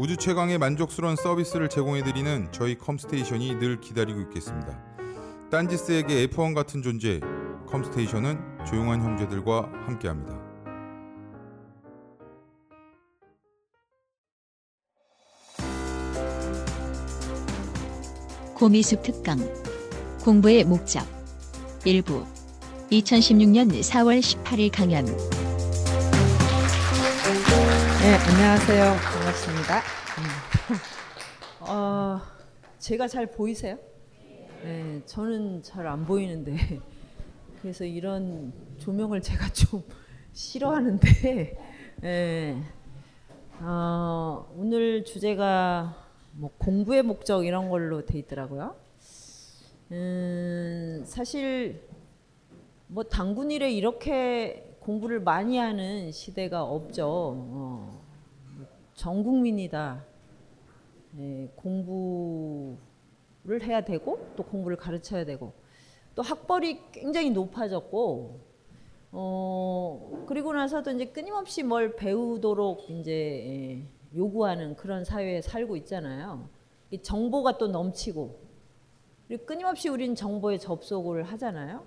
우주 최강의 만족스러운 서비스를 제공해드리는 저희 컴스테이션이 늘 기다리고 있겠습니다. 딴지스에게 F1 같은 존재, 컴스테이션은 조용한 형제들과 함께합니다. 고미숙 특강 공부의 목적 일부 2016년 4월 18일 강연 네, 안녕하세요. 반갑습니다. 음. 어, 제가 잘 보이세요? 네, 저는 잘 안 보이는데 그래서 이런 조명을 제가 좀 싫어하는데 네, 어, 오늘 주제가 뭐 공부의 목적 이런 걸로 돼 있더라고요. 음, 사실 뭐 당군 일에 이렇게 공부를 많이 하는 시대가 없죠. 어, 전 국민이 다 예, 공부를 해야 되고 또 공부를 가르쳐야 되고 또 학벌이 굉장히 높아졌고 어, 그리고 나서도 이제 끊임없이 뭘 배우도록 이제 예, 요구하는 그런 사회에 살고 있잖아요. 이 정보가 또 넘치고 그리고 끊임없이 우리는 정보에 접속을 하잖아요.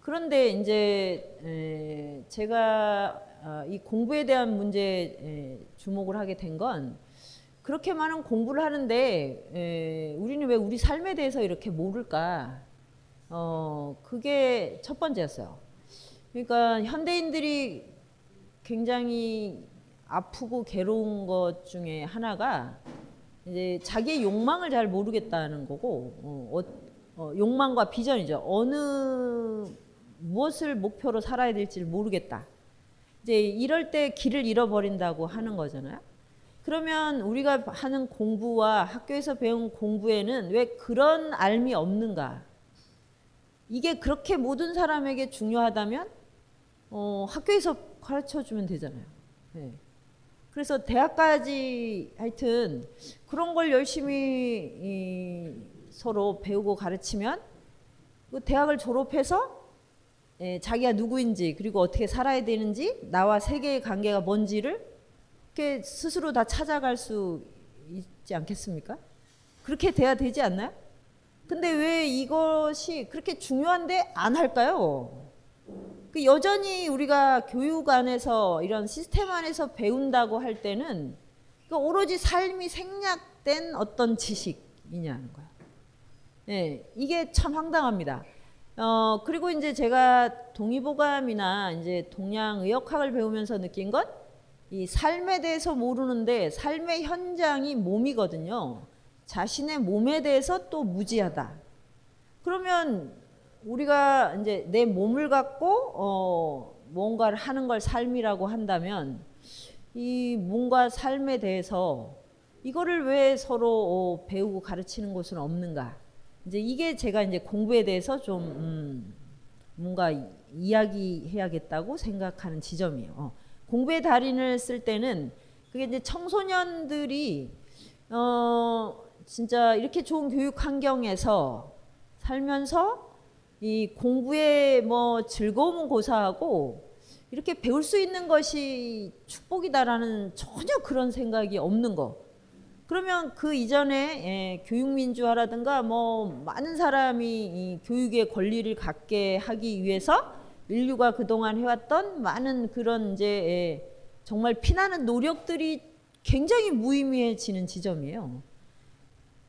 그런데 이제 에, 제가 아, 이 공부에 대한 문제에 주목을 하게 된 건 그렇게 많은 공부를 하는데 에, 우리는 왜 우리 삶에 대해서 이렇게 모를까? 어, 그게 첫 번째였어요. 그러니까 현대인들이 굉장히 아프고 괴로운 것 중에 하나가 이제 자기의 욕망을 잘 모르겠다는 거고 어, 어, 욕망과 비전이죠. 어느 무엇을 목표로 살아야 될지를 모르겠다. 이제 이럴 때 길을 잃어버린다고 하는 거잖아요. 그러면 우리가 하는 공부와 학교에서 배운 공부에는 왜 그런 알미 없는가? 이게 그렇게 모든 사람에게 중요하다면 어, 학교에서 가르쳐 주면 되잖아요. 네. 그래서 대학까지 하여튼 그런 걸 열심히 이, 서로 배우고 가르치면 그 대학을 졸업해서 예, 자기가 누구인지 그리고 어떻게 살아야 되는지 나와 세계의 관계가 뭔지를 이렇게 스스로 다 찾아갈 수 있지 않겠습니까? 그렇게 돼야 되지 않나요? 근데 왜 이것이 그렇게 중요한데 안 할까요? 그 여전히 우리가 교육 안에서 이런 시스템 안에서 배운다고 할 때는 그 오로지 삶이 생략된 어떤 지식이냐는 거야. 예, 이게 참 황당합니다. 어, 그리고 이제 제가 동의보감이나 이제 동양의역학을 배우면서 느낀 건 이 삶에 대해서 모르는데 삶의 현장이 몸이거든요. 자신의 몸에 대해서 또 무지하다. 그러면 우리가 이제 내 몸을 갖고 어, 뭔가를 하는 걸 삶이라고 한다면 이 몸과 삶에 대해서 이거를 왜 서로 어, 배우고 가르치는 곳은 없는가? 이제 이게 제가 이제 공부에 대해서 좀 음, 뭔가 이야기해야겠다고 생각하는 지점이에요. 어, 공부의 달인을 쓸 때는 그게 이제 청소년들이 어 진짜 이렇게 좋은 교육 환경에서 살면서 이 공부의 뭐 즐거움은 고사하고 이렇게 배울 수 있는 것이 축복이다라는 전혀 그런 생각이 없는 거. 그러면 그 이전에 예, 교육민주화라든가 뭐 많은 사람이 이 교육의 권리를 갖게 하기 위해서 인류가 그동안 해왔던 많은 그런 이제 예, 정말 피나는 노력들이 굉장히 무의미해지는 지점이에요.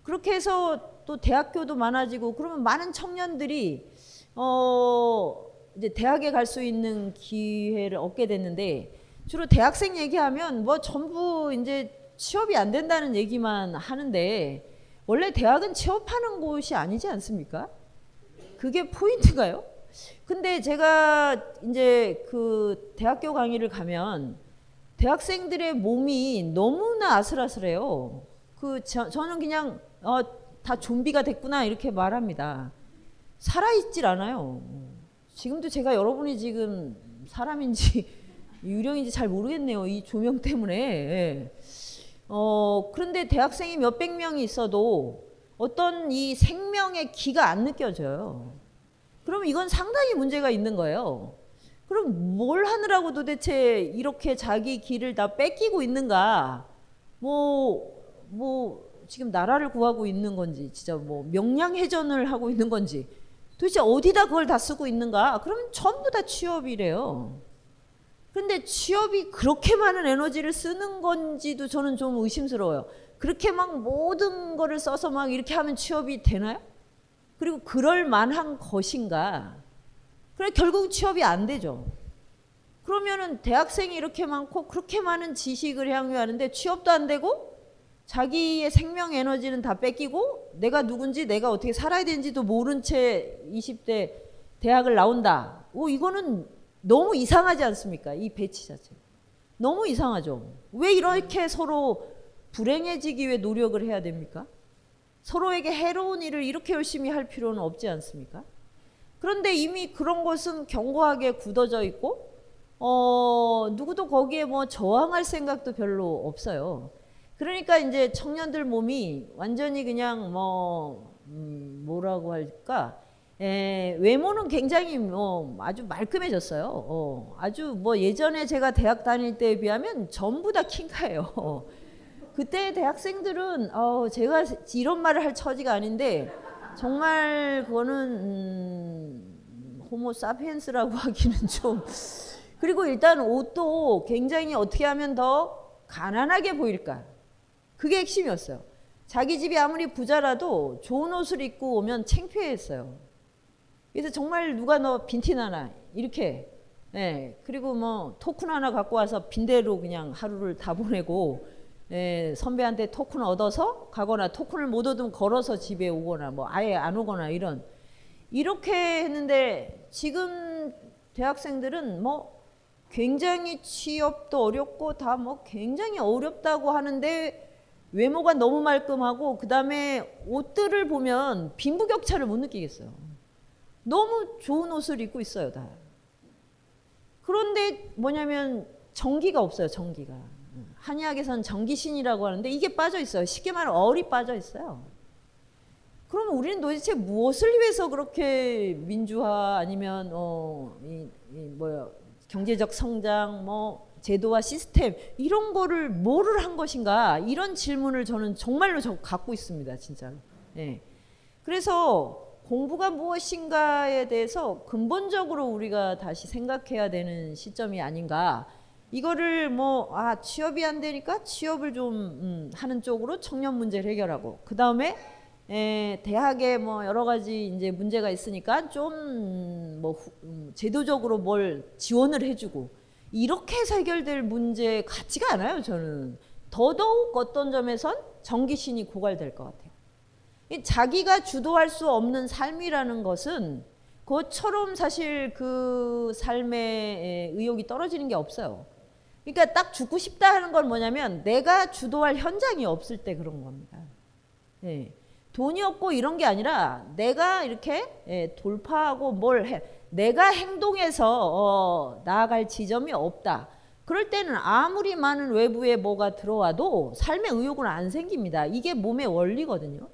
그렇게 해서 또 대학교도 많아지고 그러면 많은 청년들이 어 이제 대학에 갈 수 있는 기회를 얻게 됐는데 주로 대학생 얘기하면 뭐 전부 이제 취업이 안 된다는 얘기만 하는데 원래 대학은 취업하는 곳이 아니지 않습니까? 그게 포인트가요? 근데 제가 이제 그 대학교 강의를 가면 대학생들의 몸이 너무나 아슬아슬해요. 그 저, 저는 그냥 어, 다 좀비가 됐구나 이렇게 말합니다. 살아있질 않아요. 지금도 제가 여러분이 지금 사람인지 유령인지 잘 모르겠네요. 이 조명 때문에. 예. 어, 그런데 대학생이 몇백 명이 있어도 어떤 이 생명의 기가 안 느껴져요. 그럼 이건 상당히 문제가 있는 거예요. 그럼 뭘 하느라고 도대체 이렇게 자기 길을 다 뺏기고 있는가? 뭐, 뭐, 지금 나라를 구하고 있는 건지, 진짜 뭐 명량해전을 하고 있는 건지, 도대체 어디다 그걸 다 쓰고 있는가? 그럼 전부 다 취업이래요. 근데 취업이 그렇게 많은 에너지를 쓰는 건지도 저는 좀 의심스러워요. 그렇게 막 모든 거를 써서 막 이렇게 하면 취업이 되나요? 그리고 그럴 만한 것인가? 그래 결국 취업이 안 되죠. 그러면은 대학생이 이렇게 많고 그렇게 많은 지식을 향유하는데 취업도 안 되고 자기의 생명 에너지는 다 뺏기고 내가 누군지 내가 어떻게 살아야 되는지도 모른 채 20대 대학을 나온다. 오 이거는 너무 이상하지 않습니까? 이 배치 자체. 너무 이상하죠. 왜 이렇게 서로 불행해지기 위해 노력을 해야 됩니까? 서로에게 해로운 일을 이렇게 열심히 할 필요는 없지 않습니까? 그런데 이미 그런 것은 견고하게 굳어져 있고, 어, 누구도 거기에 뭐 저항할 생각도 별로 없어요. 그러니까 이제 청년들 몸이 완전히 그냥 뭐, 음, 뭐라고 할까, 에, 외모는 굉장히 뭐 아주 말끔해졌어요. 어, 아주 뭐 예전에 제가 대학 다닐 때에 비하면 전부 다 킹카예요. 그때 대학생들은 어, 제가 이런 말을 할 처지가 아닌데 정말 그거는 음, 호모 사피엔스라고 하기는 좀 그리고 일단 옷도 굉장히 어떻게 하면 더 가난하게 보일까 그게 핵심이었어요. 자기 집이 아무리 부자라도 좋은 옷을 입고 오면 창피했어요. 그래서 정말 누가 너 빈티나 하나? 이렇게. 예, 그리고 뭐 토큰 하나 갖고 와서 빈대로 그냥 하루를 다 보내고 예, 선배한테 토큰 얻어서 가거나 토큰을 못 얻으면 걸어서 집에 오거나 뭐 아예 안 오거나 이런. 이렇게 했는데 지금 대학생들은 뭐 굉장히 취업도 어렵고 다 뭐 굉장히 어렵다고 하는데 외모가 너무 말끔하고 그 다음에 옷들을 보면 빈부격차를 못 느끼겠어요. 너무 좋은 옷을 입고 있어요, 다. 그런데 뭐냐면 전기가 없어요, 전기가. 한의학에서는 전기신이라고 하는데 이게 빠져 있어요. 쉽게 말하면 얼이 빠져 있어요. 그러면 우리는 도대체 무엇을 위해서 그렇게 민주화 아니면 어, 이, 이 뭐야 경제적 성장 뭐 제도와 시스템 이런 거를 뭐를 한 것인가 이런 질문을 저는 정말로 저 갖고 있습니다, 진짜로. 예. 그래서 공부가 무엇인가에 대해서 근본적으로 우리가 다시 생각해야 되는 시점이 아닌가. 이거를 뭐, 아, 취업이 안 되니까 취업을 좀 음, 하는 쪽으로 청년 문제를 해결하고, 그 다음에 대학에 뭐 여러 가지 이제 문제가 있으니까 좀뭐 음, 제도적으로 뭘 지원을 해주고, 이렇게 해결될 문제 같지가 않아요, 저는. 더더욱 어떤 점에선 정기신이 고갈될 것 같아요. 자기가 주도할 수 없는 삶이라는 것은 그것처럼 사실 그 삶의 의욕이 떨어지는 게 없어요. 그러니까 딱 죽고 싶다 하는 건 뭐냐면 내가 주도할 현장이 없을 때 그런 겁니다. 네. 돈이 없고 이런 게 아니라 내가 이렇게 예, 돌파하고 뭘 해. 내가 행동해서 어, 나아갈 지점이 없다. 그럴 때는 아무리 많은 외부에 뭐가 들어와도 삶의 의욕은 안 생깁니다. 이게 몸의 원리거든요.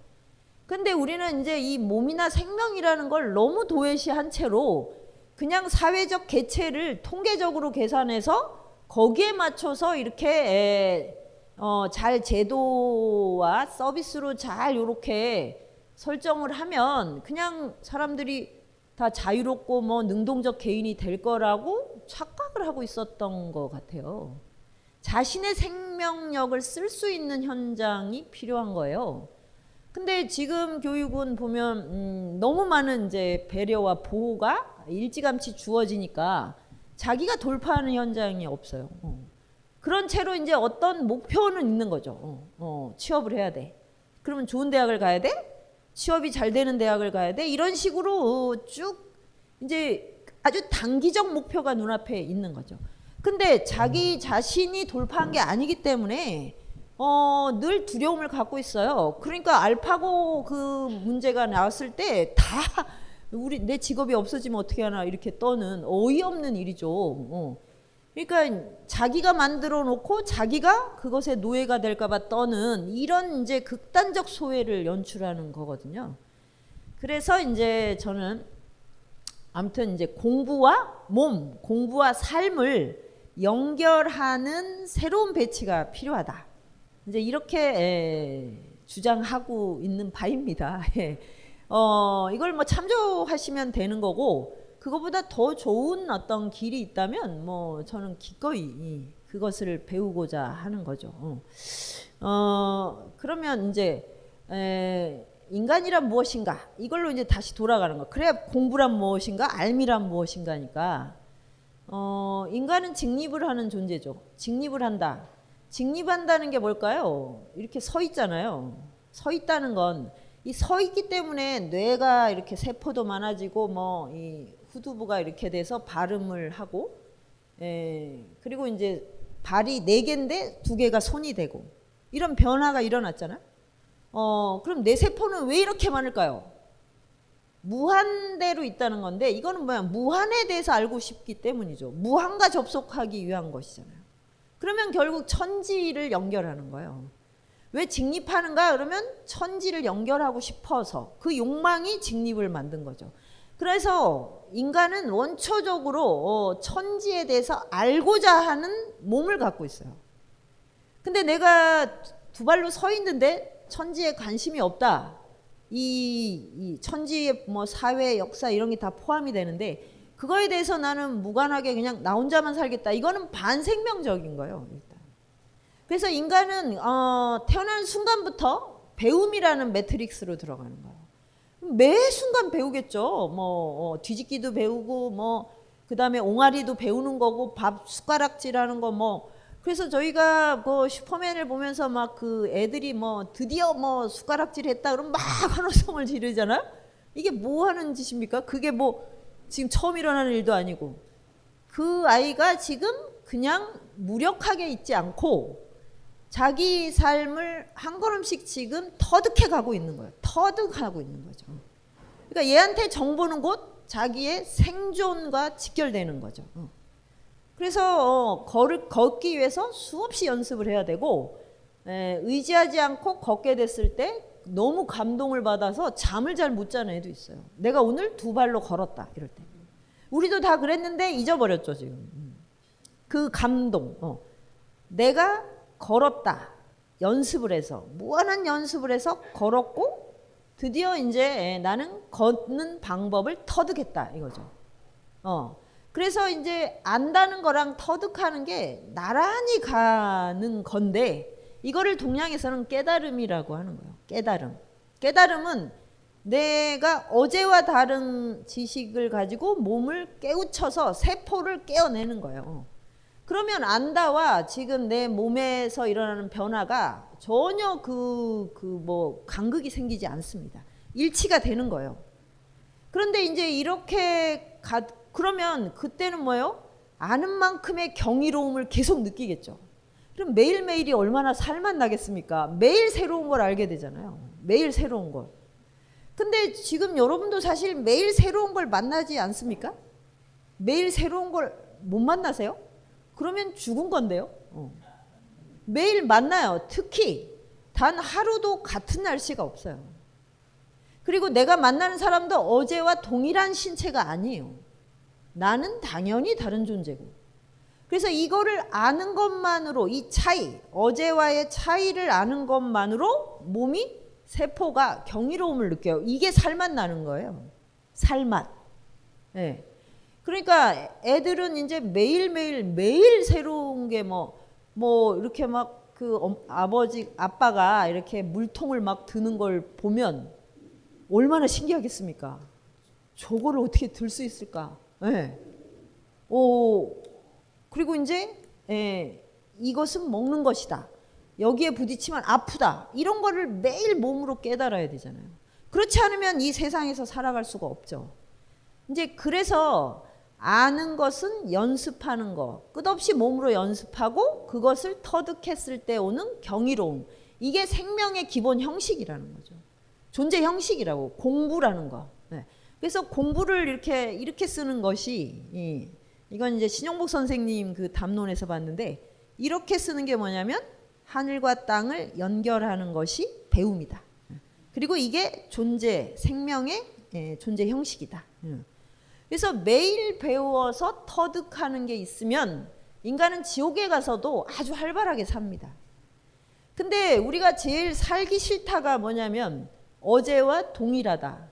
근데 우리는 이제 이 몸이나 생명이라는 걸 너무 도외시한 채로 그냥 사회적 개체를 통계적으로 계산해서 거기에 맞춰서 이렇게 에, 어, 잘 제도와 서비스로 잘 이렇게 설정을 하면 그냥 사람들이 다 자유롭고 뭐 능동적 개인이 될 거라고 착각을 하고 있었던 것 같아요. 자신의 생명력을 쓸 수 있는 현장이 필요한 거예요. 근데 지금 교육은 보면 음, 너무 많은 이제 배려와 보호가 일찌감치 주어지니까 자기가 돌파하는 현장이 없어요. 어. 그런 채로 이제 어떤 목표는 있는 거죠. 어, 어, 취업을 해야 돼. 그러면 좋은 대학을 가야 돼? 취업이 잘 되는 대학을 가야 돼? 이런 식으로 쭉 이제 아주 단기적 목표가 눈앞에 있는 거죠. 근데 자기 자신이 돌파한 게 아니기 때문에 어, 늘 두려움을 갖고 있어요. 그러니까 알파고 그 문제가 나왔을 때 다 우리 내 직업이 없어지면 어떻게 하나 이렇게 떠는 어이없는 일이죠. 어. 그러니까 자기가 만들어 놓고 자기가 그것의 노예가 될까봐 떠는 이런 이제 극단적 소외를 연출하는 거거든요. 그래서 이제 저는 아무튼 이제 공부와 몸, 공부와 삶을 연결하는 새로운 배치가 필요하다. 이제 이렇게 에, 주장하고 있는 바입니다. 예. 어, 이걸 뭐 참조하시면 되는 거고 그거보다 더 좋은 어떤 길이 있다면 뭐 저는 기꺼이 그것을 배우고자 하는 거죠. 어, 어 그러면 이제 에, 인간이란 무엇인가 이걸로 이제 다시 돌아가는 거. 그래야 공부란 무엇인가, 알미란 무엇인가니까. 어, 인간은 직립을 하는 존재죠. 직립을 한다. 직립한다는 게 뭘까요? 이렇게 서 있잖아요. 서 있다는 건 이 서 있기 때문에 뇌가 이렇게 세포도 많아지고 뭐 이 후두부가 이렇게 돼서 발음을 하고 예, 그리고 이제 발이 네 개인데 두 개가 손이 되고 이런 변화가 일어났잖아. 어, 그럼 내 세포는 왜 이렇게 많을까요? 무한대로 있다는 건데 이거는 뭐야? 무한에 대해서 알고 싶기 때문이죠. 무한과 접속하기 위한 것이잖아요. 그러면 결국 천지를 연결하는 거예요. 왜 직립하는가? 그러면 천지를 연결하고 싶어서 그 욕망이 직립을 만든 거죠. 그래서 인간은 원초적으로 어, 천지에 대해서 알고자 하는 몸을 갖고 있어요. 근데 내가 두 발로 서 있는데 천지에 관심이 없다. 이, 이 천지의 뭐 사회, 역사 이런 게 다 포함이 되는데 그거에 대해서 나는 무관하게 그냥 나 혼자만 살겠다. 이거는 반생명적인 거예요. 일단. 그래서 인간은 어, 태어나는 순간부터 배움이라는 매트릭스로 들어가는 거예요. 매 순간 배우겠죠. 뭐 어, 뒤집기도 배우고 뭐 그다음에 옹알이도 배우는 거고 밥 숟가락질하는 거 뭐 그래서 저희가 그 슈퍼맨을 보면서 막 그 애들이 뭐 드디어 뭐 숟가락질 했다 그러면 막 환호성을 지르잖아. 이게 뭐 하는 짓입니까? 그게 뭐 지금 처음 일어나는 일도 아니고 그 아이가 지금 그냥 무력하게 있지 않고 자기 삶을 한 걸음씩 지금 터득해 가고 있는 거예요. 터득하고 있는 거죠. 그러니까 얘한테 정보는 곧 자기의 생존과 직결되는 거죠. 어. 그래서 어, 걸, 걷기 위해서 수없이 연습을 해야 되고 에, 의지하지 않고 걷게 됐을 때 너무 감동을 받아서 잠을 잘 못 자는 애도 있어요. 내가 오늘 두 발로 걸었다 이럴 때. 우리도 다 그랬는데 잊어버렸죠 지금. 그 감동. 어. 내가 걸었다. 연습을 해서 무한한 연습을 해서 걸었고 드디어 이제 나는 걷는 방법을 터득했다 이거죠. 어. 그래서 이제 안다는 거랑 터득하는 게 나란히 가는 건데 이거를 동양에서는 깨달음이라고 하는 거예요. 깨달음. 깨달음은 내가 어제와 다른 지식을 가지고 몸을 깨우쳐서 세포를 깨어내는 거예요. 그러면 안다와 지금 내 몸에서 일어나는 변화가 전혀 그, 그 뭐, 간극이 생기지 않습니다. 일치가 되는 거예요. 그런데 이제 이렇게 가, 그러면 그때는 뭐예요? 아는 만큼의 경이로움을 계속 느끼겠죠. 그럼 매일매일이 얼마나 살만 나겠습니까? 매일 새로운 걸 알게 되잖아요. 매일 새로운 걸. 근데 지금 여러분도 사실 매일 새로운 걸 만나지 않습니까? 매일 새로운 걸 못 만나세요? 그러면 죽은 건데요. 어. 매일 만나요. 특히 단 하루도 같은 날씨가 없어요. 그리고 내가 만나는 사람도 어제와 동일한 신체가 아니에요. 나는 당연히 다른 존재고. 그래서 이거를 아는 것만으로 이 차이, 어제와의 차이를 아는 것만으로 몸이 세포가 경이로움을 느껴요. 이게 살맛 나는 거예요. 살맛. 예. 그러니까 애들은 이제 매일매일 매일 새로운 게뭐뭐 이렇게 막 그 아버지 아빠가 이렇게 물통을 막 드는 걸 보면 얼마나 신기하겠습니까? 저거를 어떻게 들 수 있을까? 예. 오 그리고 이제 예, 이것은 먹는 것이다. 여기에 부딪히면 아프다. 이런 거를 매일 몸으로 깨달아야 되잖아요. 그렇지 않으면 이 세상에서 살아갈 수가 없죠. 이제 그래서 아는 것은 연습하는 거. 끝없이 몸으로 연습하고 그것을 터득했을 때 오는 경이로움. 이게 생명의 기본 형식이라는 거죠. 존재 형식이라고 공부라는 거. 네. 그래서 공부를 이렇게 이렇게 쓰는 것이 이, 이건 이제 신용복 선생님 그 담론에서 봤는데 이렇게 쓰는 게 뭐냐면 하늘과 땅을 연결하는 것이 배움이다. 그리고 이게 존재 생명의 예, 존재 형식이다. 음. 그래서 매일 배워서 터득하는 게 있으면 인간은 지옥에 가서도 아주 활발하게 삽니다. 근데 우리가 제일 살기 싫다가 뭐냐면 어제와 동일하다.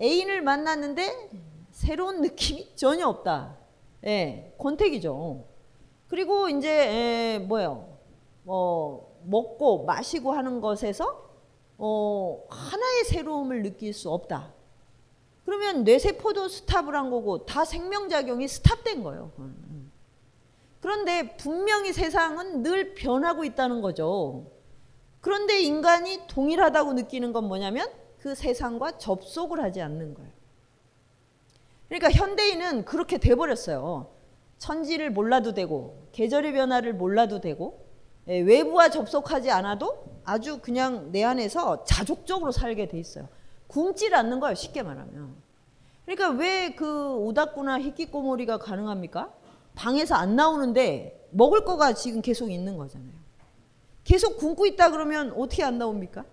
애인을 만났는데 새로운 느낌이 전혀 없다. 예, 권태기죠. 그리고 이제 예, 뭐요? 뭐 먹고 마시고 하는 것에서 어, 하나의 새로움을 느낄 수 없다. 그러면 뇌세포도 스탑을 한 거고 다 생명작용이 스탑된 거예요. 그런데 분명히 세상은 늘 변하고 있다는 거죠. 그런데 인간이 동일하다고 느끼는 건 뭐냐면 그 세상과 접속을 하지 않는 거예요. 그러니까 현대인은 그렇게 돼버렸어요. 천지를 몰라도 되고 계절의 변화를 몰라도 되고 예, 외부와 접속하지 않아도 아주 그냥 내 안에서 자족적으로 살게 돼 있어요. 굶질 않는 거예요. 쉽게 말하면. 그러니까 왜 그 오닥구나 히키꼬모리가 가능합니까? 방에서 안 나오는데 먹을 거가 지금 계속 있는 거잖아요. 계속 굶고 있다 그러면 어떻게 안 나옵니까?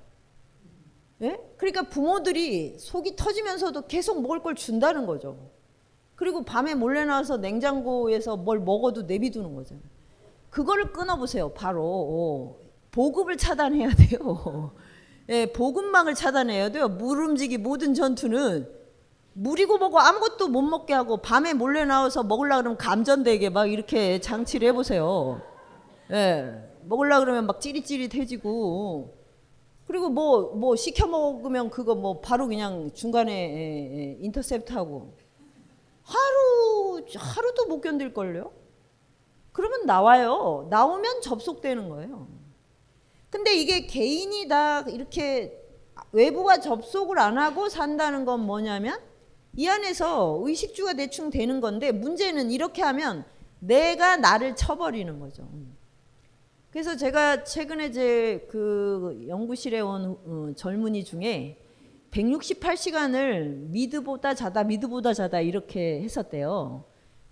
예? 그러니까 부모들이 속이 터지면서도 계속 먹을 걸 준다는 거죠. 그리고 밤에 몰래 나와서 냉장고에서 뭘 먹어도 내비두는 거잖아요. 그거를 끊어보세요. 바로 보급을 차단해야 돼요. 예, 보급망을 차단해야 돼요. 물 움직이 모든 전투는 물이고 뭐고 아무것도 못 먹게 하고 밤에 몰래 나와서 먹으려 그러면 감전되게 막 이렇게 장치를 해보세요. 예, 먹으려 그러면 막 찌릿찌릿해지고 그리고 뭐 뭐 시켜 먹으면 그거 뭐 바로 그냥 중간에 인터셉트하고 하루 하루도 못 견딜 걸요. 그러면 나와요. 나오면 접속되는 거예요. 근데 이게 개인이 다 이렇게 외부와 접속을 안 하고 산다는 건 뭐냐면 이 안에서 의식주가 대충 되는 건데 문제는 이렇게 하면 내가 나를 쳐버리는 거죠. 그래서 제가 최근에 제그 연구실에 온 어, 젊은이 중에 168시간을 미드보다 자다 미드보다 자다 이렇게 했었대요.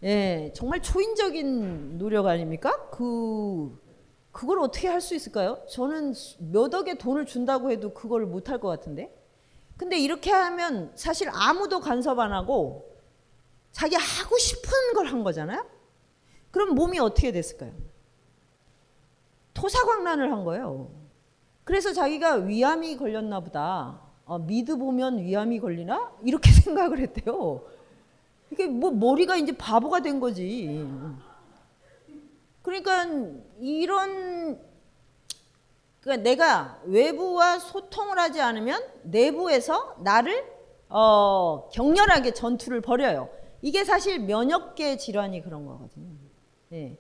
예, 정말 초인적인 노력 아닙니까? 그 그걸 어떻게 할 수 있을까요? 저는 몇 억의 돈을 준다고 해도 그걸 못 할 것 같은데. 근데 이렇게 하면 사실 아무도 간섭 안 하고 자기 하고 싶은 걸 한 거잖아요. 그럼 몸이 어떻게 됐을까요? 토사광란을 한 거예요. 그래서 자기가 위암이 걸렸나 보다. 어, 미드 보면 위암이 걸리나? 이렇게 생각을 했대요. 이게 뭐 머리가 이제 바보가 된 거지. 그러니까 이런 그러니까 내가 외부와 소통을 하지 않으면 내부에서 나를 어, 격렬하게 전투를 벌여요. 이게 사실 면역계 질환이 그런 거거든요. 네.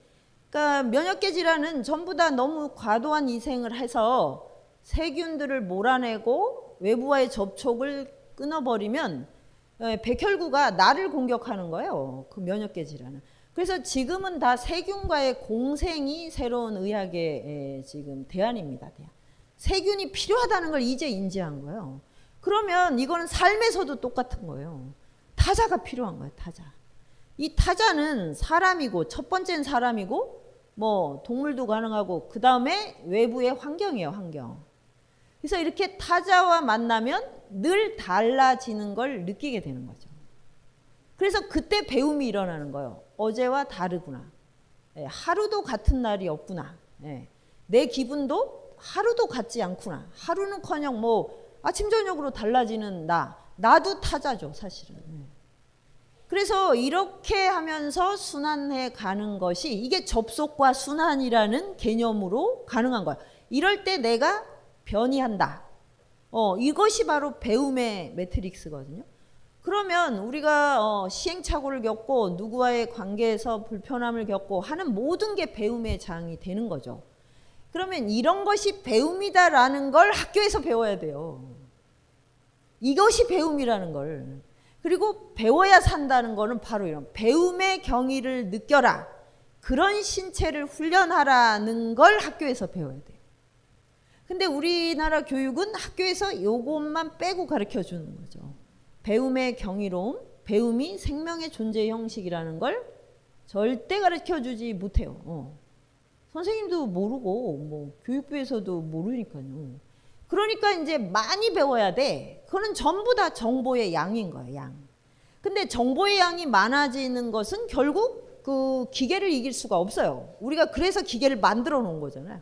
그러니까 면역계 질환은 전부 다 너무 과도한 이생을 해서 세균들을 몰아내고 외부와의 접촉을 끊어버리면 예, 백혈구가 나를 공격하는 거예요. 그 면역계 질환은. 그래서 지금은 다 세균과의 공생이 새로운 의학의 지금 대안입니다. 대안. 세균이 필요하다는 걸 이제 인지한 거예요. 그러면 이거는 삶에서도 똑같은 거예요. 타자가 필요한 거예요. 타자. 이 타자는 사람이고 첫 번째는 사람이고 뭐 동물도 가능하고 그 다음에 외부의 환경이에요. 환경. 그래서 이렇게 타자와 만나면 늘 달라지는 걸 느끼게 되는 거죠. 그래서 그때 배움이 일어나는 거예요. 어제와 다르구나. 예, 하루도 같은 날이 없구나. 예, 내 기분도 하루도 같지 않구나. 하루는커녕 뭐 아침 저녁으로 달라지는 나. 나도 타자죠, 사실은. 예. 그래서 이렇게 하면서 순환해 가는 것이 이게 접속과 순환이라는 개념으로 가능한 거야. 이럴 때 내가 변이한다. 어, 이것이 바로 배움의 매트릭스거든요. 그러면 우리가 어, 시행착오를 겪고 누구와의 관계에서 불편함을 겪고 하는 모든 게 배움의 장이 되는 거죠. 그러면 이런 것이 배움이다라는 걸 학교에서 배워야 돼요. 이것이 배움이라는 걸. 그리고 배워야 산다는 거는 바로 이런 배움의 경위를 느껴라. 그런 신체를 훈련하라는 걸 학교에서 배워야 돼요. 근데 우리나라 교육은 학교에서 요것만 빼고 가르쳐 주는 거죠. 배움의 경이로움, 배움이 생명의 존재 형식이라는 걸 절대 가르쳐 주지 못해요. 어. 선생님도 모르고 뭐 교육부에서도 모르니까요. 그러니까 이제 많이 배워야 돼. 그거는 전부 다 정보의 양인 거예요, 양. 근데 정보의 양이 많아지는 것은 결국 그 기계를 이길 수가 없어요. 우리가 그래서 기계를 만들어 놓은 거잖아요.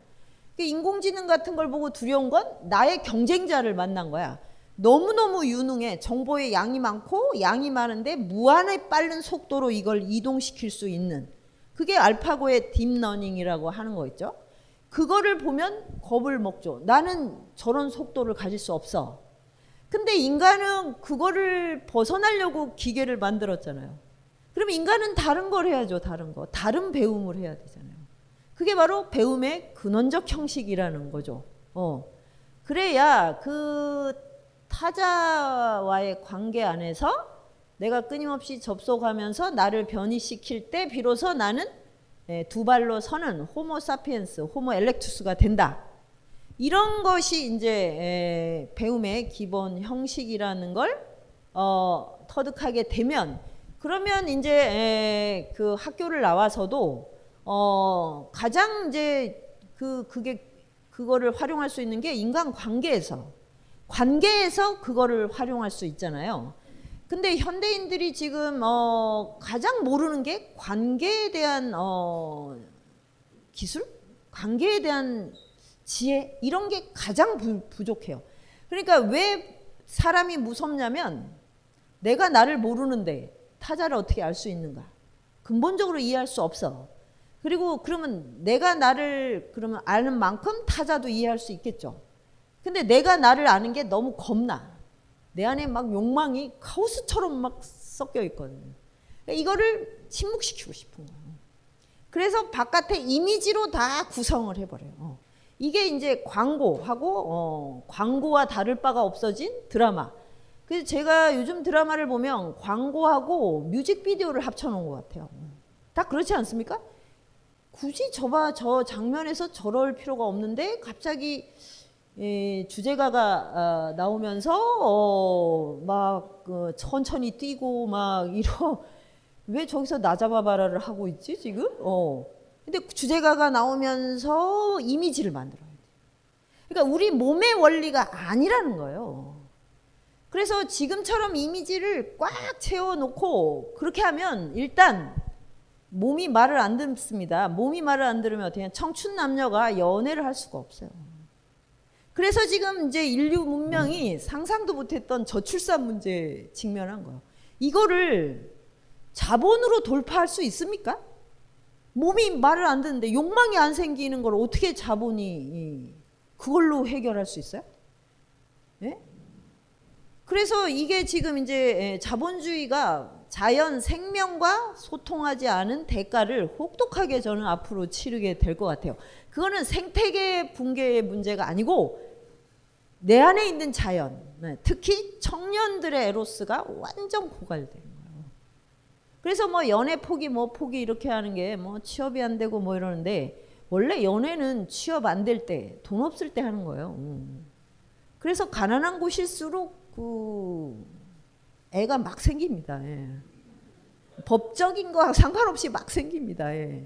그러니까 인공지능 같은 걸 보고 두려운 건 나의 경쟁자를 만난 거야. 너무너무 유능해. 정보의 양이 많고 양이 많은데 무한히 빠른 속도로 이걸 이동시킬 수 있는 그게 알파고의 딥러닝이라고 하는 거 있죠. 그거를 보면 겁을 먹죠. 나는 저런 속도를 가질 수 없어. 근데 인간은 그거를 벗어나려고 기계를 만들었잖아요. 그럼 인간은 다른 걸 해야죠. 다른 거. 다른 배움을 해야 되잖아요. 그게 바로 배움의 근원적 형식이라는 거죠. 어. 그래야 그 타자와의 관계 안에서 내가 끊임없이 접속하면서 나를 변이시킬 때 비로소 나는 예, 두 발로 서는 호모 사피엔스, 호모 엘렉투스가 된다. 이런 것이 이제 예, 배움의 기본 형식이라는 걸 어, 터득하게 되면 그러면 이제 예, 그 학교를 나와서도 어, 가장 이제 그 그게 그거를 활용할 수 있는 게 인간 관계에서 관계에서 그거를 활용할 수 있잖아요. 근데 현대인들이 지금 어 가장 모르는 게 관계에 대한 어 기술, 관계에 대한 지혜 이런 게 가장 부, 부족해요. 그러니까 왜 사람이 무섭냐면 내가 나를 모르는데 타자를 어떻게 알 수 있는가? 근본적으로 이해할 수 없어. 그리고 그러면 내가 나를 그러면 아는 만큼 타자도 이해할 수 있겠죠. 근데 내가 나를 아는 게 너무 겁나. 내 안에 막 욕망이 카오스처럼 막 섞여 있거든요. 그러니까 이거를 침묵시키고 싶은 거예요. 그래서 바깥에 이미지로 다 구성을 해버려요. 어. 이게 이제 광고하고 어, 광고와 다를 바가 없어진 드라마. 그래서 제가 요즘 드라마를 보면 광고하고 뮤직비디오를 합쳐놓은 것 같아요. 다 그렇지 않습니까? 굳이 저봐 저 장면에서 저럴 필요가 없는데 갑자기 예, 주제가가 어, 나오면서 어, 막 어, 천천히 뛰고 막 이러 왜 저기서 나 잡아봐라를 하고 있지 지금? 어. 근데 주제가가 나오면서 이미지를 만들어야 돼. 그러니까 우리 몸의 원리가 아니라는 거예요. 그래서 지금처럼 이미지를 꽉 채워놓고 그렇게 하면 일단 몸이 말을 안 듣습니다. 몸이 말을 안 들으면 어떻게 청춘 남녀가 연애를 할 수가 없어요. 그래서 지금 이제 인류 문명이 상상도 못했던 저출산 문제에 직면한 거예요. 이거를 자본으로 돌파할 수 있습니까? 몸이 말을 안 듣는데 욕망이 안 생기는 걸 어떻게 자본이 그걸로 해결할 수 있어요? 예? 그래서 이게 지금 이제 예, 자본주의가 자연 생명과 소통하지 않은 대가를 혹독하게 저는 앞으로 치르게 될 것 같아요. 그거는 생태계 붕괴의 문제가 아니고 내 안에 있는 자연, 네, 특히 청년들의 에로스가 완전 거예요. 그래서 뭐 연애 포기 뭐 포기 이렇게 하는 게 뭐 취업이 안 되고 뭐 이러는데 원래 연애는 취업 안 될 때, 돈 없을 때 하는 거예요. 음. 그래서 가난한 곳일수록 그 애가 막 생깁니다. 예. 법적인 거와 상관없이 막 생깁니다. 예.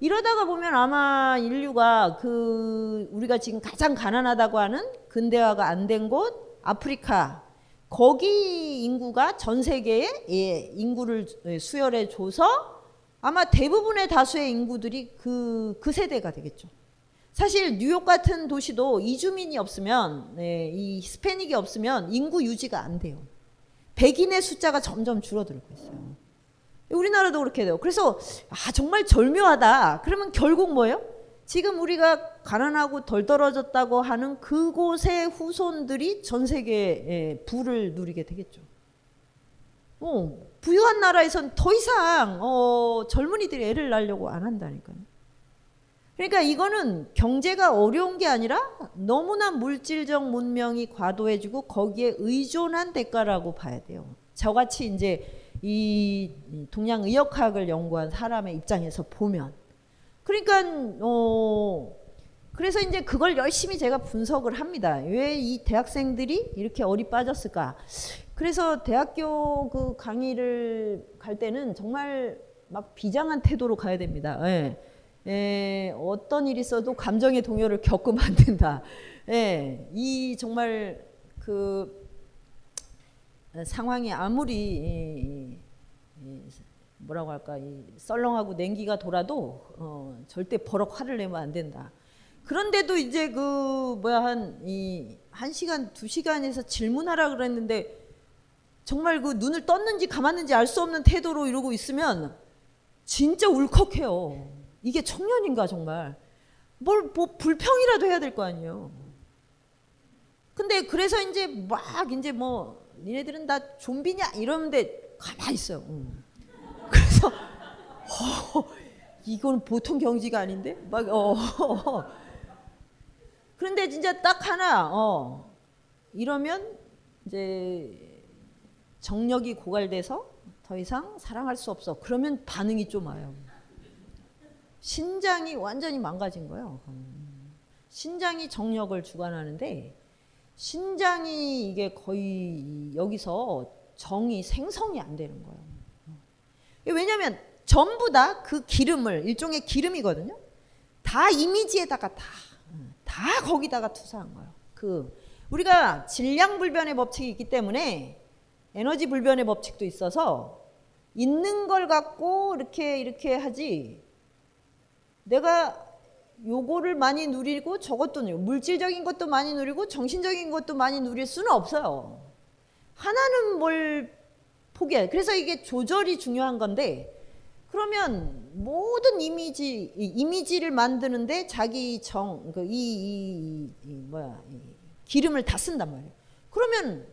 이러다가 보면 아마 인류가 그 우리가 지금 가장 가난하다고 하는 근대화가 안 된 곳 아프리카 거기 인구가 전 세계에 예, 인구를 수혈해 줘서 아마 대부분의 다수의 인구들이 그, 그 세대가 되겠죠. 사실 뉴욕 같은 도시도 이주민이 없으면 네, 이 히스패닉이 없으면 인구 유지가 안 돼요. 백인의 숫자가 점점 줄어들고 있어요. 우리나라도 그렇게 돼요. 그래서 아 정말 절묘하다. 그러면 결국 뭐예요? 지금 우리가 가난하고 덜 떨어졌다고 하는 그곳의 후손들이 전 세계의 부를 누리게 되겠죠. 어, 부유한 나라에선 더 이상 어, 젊은이들이 애를 낳으려고 안 한다니까요. 그러니까 이거는 경제가 어려운 게 아니라 너무나 물질적 문명이 과도해지고 거기에 의존한 대가라고 봐야 돼요. 저같이 이제 이 동양 의역학을 연구한 사람의 입장에서 보면 그러니까 어 그래서 이제 그걸 열심히 제가 분석을 합니다. 왜 이 대학생들이 이렇게 어리 빠졌을까? 그래서 대학교 그 강의를 갈 때는 정말 막 비장한 태도로 가야 됩니다. 예. 예, 어떤 일이 있어도 감정의 동요를 겪으면 안 된다. 예, 이 정말 그 상황이 아무리 뭐라고 할까 이 썰렁하고 냉기가 돌아도 어, 절대 버럭 화를 내면 안 된다. 그런데도 이제 그 뭐야 한이한 시간 두 시간에서 질문하라 그랬는데 정말 그 눈을 떴는지 감았는지 알 수 없는 태도로 이러고 있으면 진짜 울컥해요. 이게 청년인가 정말 뭘 뭐 불평이라도 해야 될 거 아니에요. 근데 그래서 이제 막 이제 뭐 니네들은 다 좀비냐 이러는데 가만히 있어요. 응. 그래서 어, 이건 보통 경지가 아닌데 막 어. 그런데 진짜 딱 하나 어 이러면 이제 정력이 고갈돼서 더 이상 사랑할 수 없어. 그러면 반응이 좀 와요. 신장이 완전히 망가진 거예요. 신장이 정력을 주관하는데 신장이 이게 거의 여기서 정이 생성이 안 되는 거예요. 왜냐하면 전부 다 그 기름을 일종의 기름이거든요. 다 이미지에다가 다, 다 거기다가 투사한 거예요. 그 우리가 질량 불변의 법칙이 있기 때문에 에너지 불변의 법칙도 있어서 있는 걸 갖고 이렇게 이렇게 하지 내가 요거를 많이 누리고 저것도 누리고 물질적인 것도 많이 누리고 정신적인 것도 많이 누릴 수는 없어요. 하나는 뭘 포기해. 그래서 이게 조절이 중요한 건데 그러면 모든 이미지 이미지를 만드는데 자기 정이 그 이, 이, 이, 뭐야 이 기름을 다 쓴단 말이에요. 그러면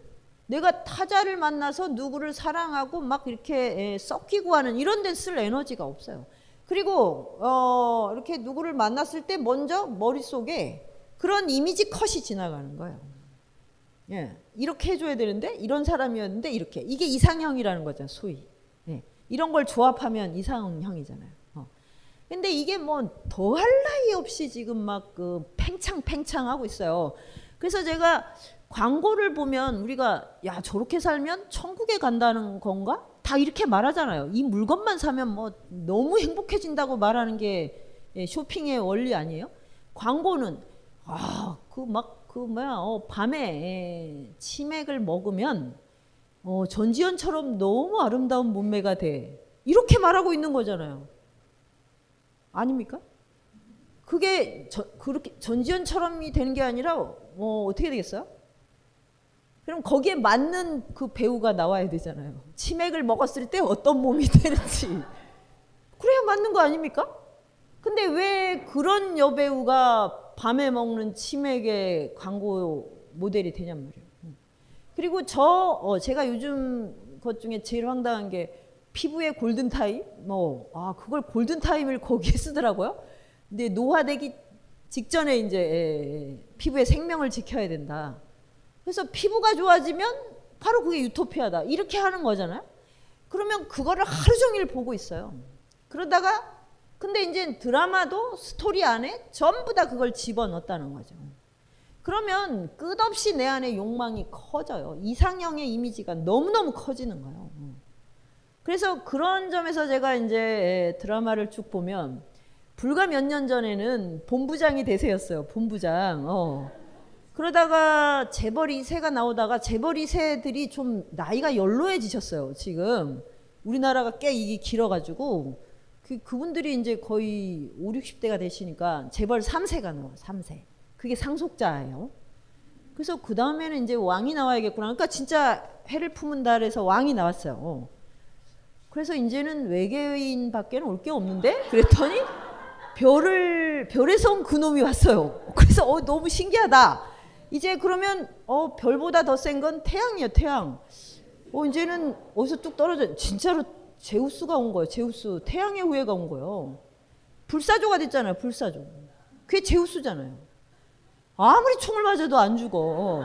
내가 타자를 만나서 누구를 사랑하고 막 이렇게 섞이고 하는 이런 데 쓸 에너지가 없어요. 그리고 어 이렇게 누구를 만났을 때 먼저 머릿속에 그런 이미지 컷이 지나가는 거예요. 예. 이렇게 해줘야 되는데 이런 사람이었는데 이렇게 이게 이상형이라는 거죠 소위 예. 이런 걸 조합하면 이상형이잖아요. 어. 근데 이게 뭐 더할 나위 없이 지금 막 그 팽창팽창 하고 있어요. 그래서 제가 광고를 보면 우리가 야 저렇게 살면 천국에 간다는 건가? 다 이렇게 말하잖아요. 이 물건만 사면 뭐 너무 행복해진다고 말하는 게 예, 쇼핑의 원리 아니에요? 광고는 아그 막그 뭐야 어, 밤에 예, 치맥을 먹으면 어, 전지현처럼 너무 아름다운 몸매가 돼 이렇게 말하고 있는 거잖아요. 아닙니까? 그게 저, 그렇게 전지현처럼이 되는 게 아니라 어, 어떻게 되겠어요? 그럼 거기에 맞는 그 배우가 나와야 되잖아요. 치맥을 먹었을 때 어떤 몸이 되는지. 그래야 맞는 거 아닙니까? 근데 왜 그런 여배우가 밤에 먹는 치맥의 광고 모델이 되냔 말이에요. 그리고 저 어, 제가 요즘 것 중에 제일 황당한 게 피부의 골든 타임 뭐아 그걸 골든 타임을 거기에 쓰더라고요. 근데 노화되기 직전에 이제 예, 예, 피부의 생명을 지켜야 된다. 그래서 피부가 좋아지면 바로 그게 유토피아다. 이렇게 하는 거잖아요. 그러면 그거를 하루 종일 보고 있어요. 그러다가 근데 이제 드라마도 스토리 안에 전부 다 그걸 집어넣었다는 거죠. 그러면 끝없이 내 안에 욕망이 커져요. 이상형의 이미지가 너무너무 커지는 거예요. 그래서 그런 점에서 제가 이제 드라마를 쭉 보면 불과 몇 년 전에는 본부장이 대세였어요. 본부장. 어. 그러다가 재벌 2세가 나오다가 재벌 2세들이 좀 나이가 연로해지셨어요. 지금 우리나라가 꽤 이게 길어가지고 그 그분들이 이제 거의 5, 60대가 되시니까 재벌 3세가 나와. 3세. 그게 상속자예요. 그래서 그 다음에는 이제 왕이 나와야겠구나. 그러니까 진짜 해를 품은 달에서 왕이 나왔어요. 어. 그래서 이제는 외계인 밖에 올게 없는데 그랬더니 별을 별에서 온 그놈이 왔어요. 그래서 어, 너무 신기하다. 이제 그러면 어, 별보다 더 센 건 태양이에요. 태양. 어, 이제는 어디서 뚝 떨어져. 진짜로 제우스가 온 거예요. 제우스. 태양의 후예가 온 거예요. 불사조가 됐잖아요. 불사조. 그게 제우스잖아요. 아무리 총을 맞아도 안 죽어.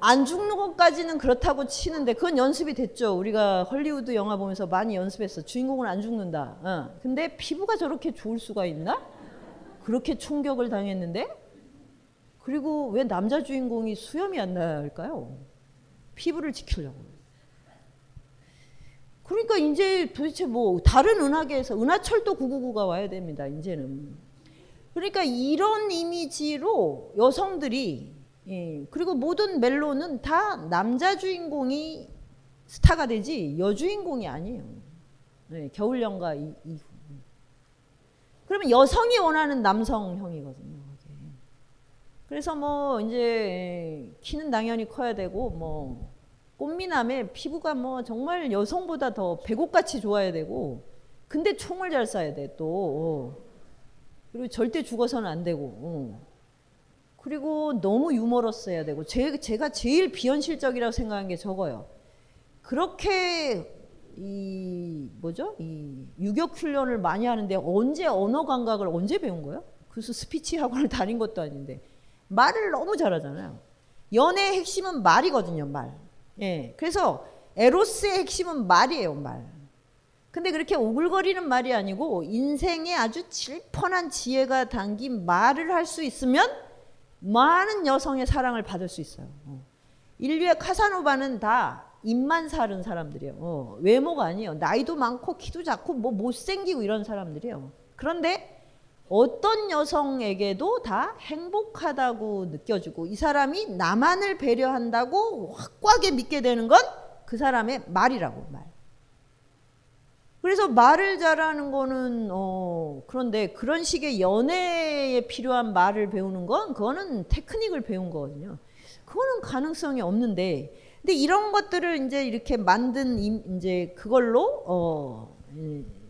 안 죽는 것까지는 그렇다고 치는데 그건 연습이 됐죠. 우리가 헐리우드 영화 보면서 많이 연습했어. 주인공은 안 죽는다. 어. 근데 피부가 저렇게 좋을 수가 있나? 그렇게 총격을 당했는데? 그리고 왜 남자 주인공이 수염이 안 날까요? 피부를 지키려고. 그러니까 이제 도대체 뭐 다른 은하계에서 은하철도 999가 와야 됩니다. 이제는. 그러니까 이런 이미지로 여성들이 예, 그리고 모든 멜로는 다 남자 주인공이 스타가 되지 여주인공이 아니에요. 네, 겨울연가 이, 이후. 그러면 여성이 원하는 남성형이거든요. 그래서 뭐 이제 키는 당연히 커야 되고 뭐 꽃미남의 피부가 뭐 정말 여성보다 더 배꼽같이 좋아야 되고 근데 총을 잘 쏴야 돼 또. 그리고 절대 죽어서는 안 되고. 어. 그리고 너무 유머러스해야 되고 제, 제가 제일 비현실적이라고 생각한 게 저거요. 그렇게 이 뭐죠? 이 유격 훈련을 많이 하는데 언제 언어 감각을 언제 배운 거예요? 그래서 스피치 학원을 다닌 것도 아닌데 말을 너무 잘하잖아요. 연애의 핵심은 말이거든요, 말. 예. 그래서 에로스의 핵심은 말이에요, 말. 근데 그렇게 오글거리는 말이 아니고 인생에 아주 질펀한 지혜가 담긴 말을 할 수 있으면 많은 여성의 사랑을 받을 수 있어요. 어. 인류의 카사노바는 다 입만 사른 사람들이에요. 어, 외모가 아니에요. 나이도 많고 키도 작고 뭐 못생기고 이런 사람들이에요. 그런데 어떤 여성에게도 다 행복하다고 느껴지고 이 사람이 나만을 배려한다고 확고하게 믿게 되는 건 그 사람의 말이라고 말. 그래서 말을 잘하는 거는 어 그런데 그런 식의 연애에 필요한 말을 배우는 건 그거는 테크닉을 배운 거거든요. 그거는 가능성이 없는데 근데 이런 것들을 이제 이렇게 만든 이제 그걸로 어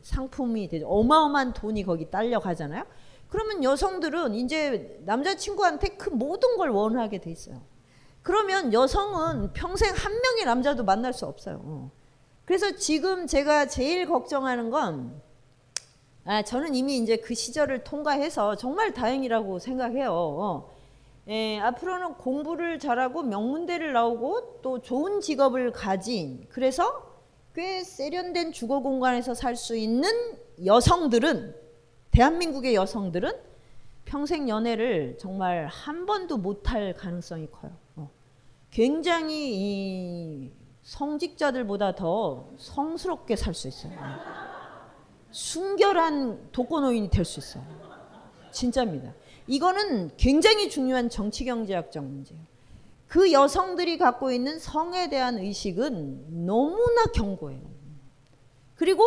상품이 되죠. 어마어마한 돈이 거기 딸려 가잖아요. 그러면 여성들은 이제 남자친구한테 그 모든 걸 원하게 돼 있어요. 그러면 여성은 평생 한 명의 남자도 만날 수 없어요. 그래서 지금 제가 제일 걱정하는 건 아, 저는 이미 이제 그 시절을 통과해서 정말 다행이라고 생각해요. 예, 앞으로는 공부를 잘하고 명문대를 나오고 또 좋은 직업을 가진 그래서 꽤 세련된 주거 공간에서 살 수 있는 여성들은 대한민국의 여성들은 평생 연애를 정말 한 번도 못할 가능성이 커요. 어. 굉장히 이 성직자들보다 더 성스럽게 살 수 있어요. 순결한 독거노인이 될 수 있어요. 진짜입니다. 이거는 굉장히 중요한 정치경제학적 문제예요. 그 여성들이 갖고 있는 성에 대한 의식은 너무나 견고해요. 그리고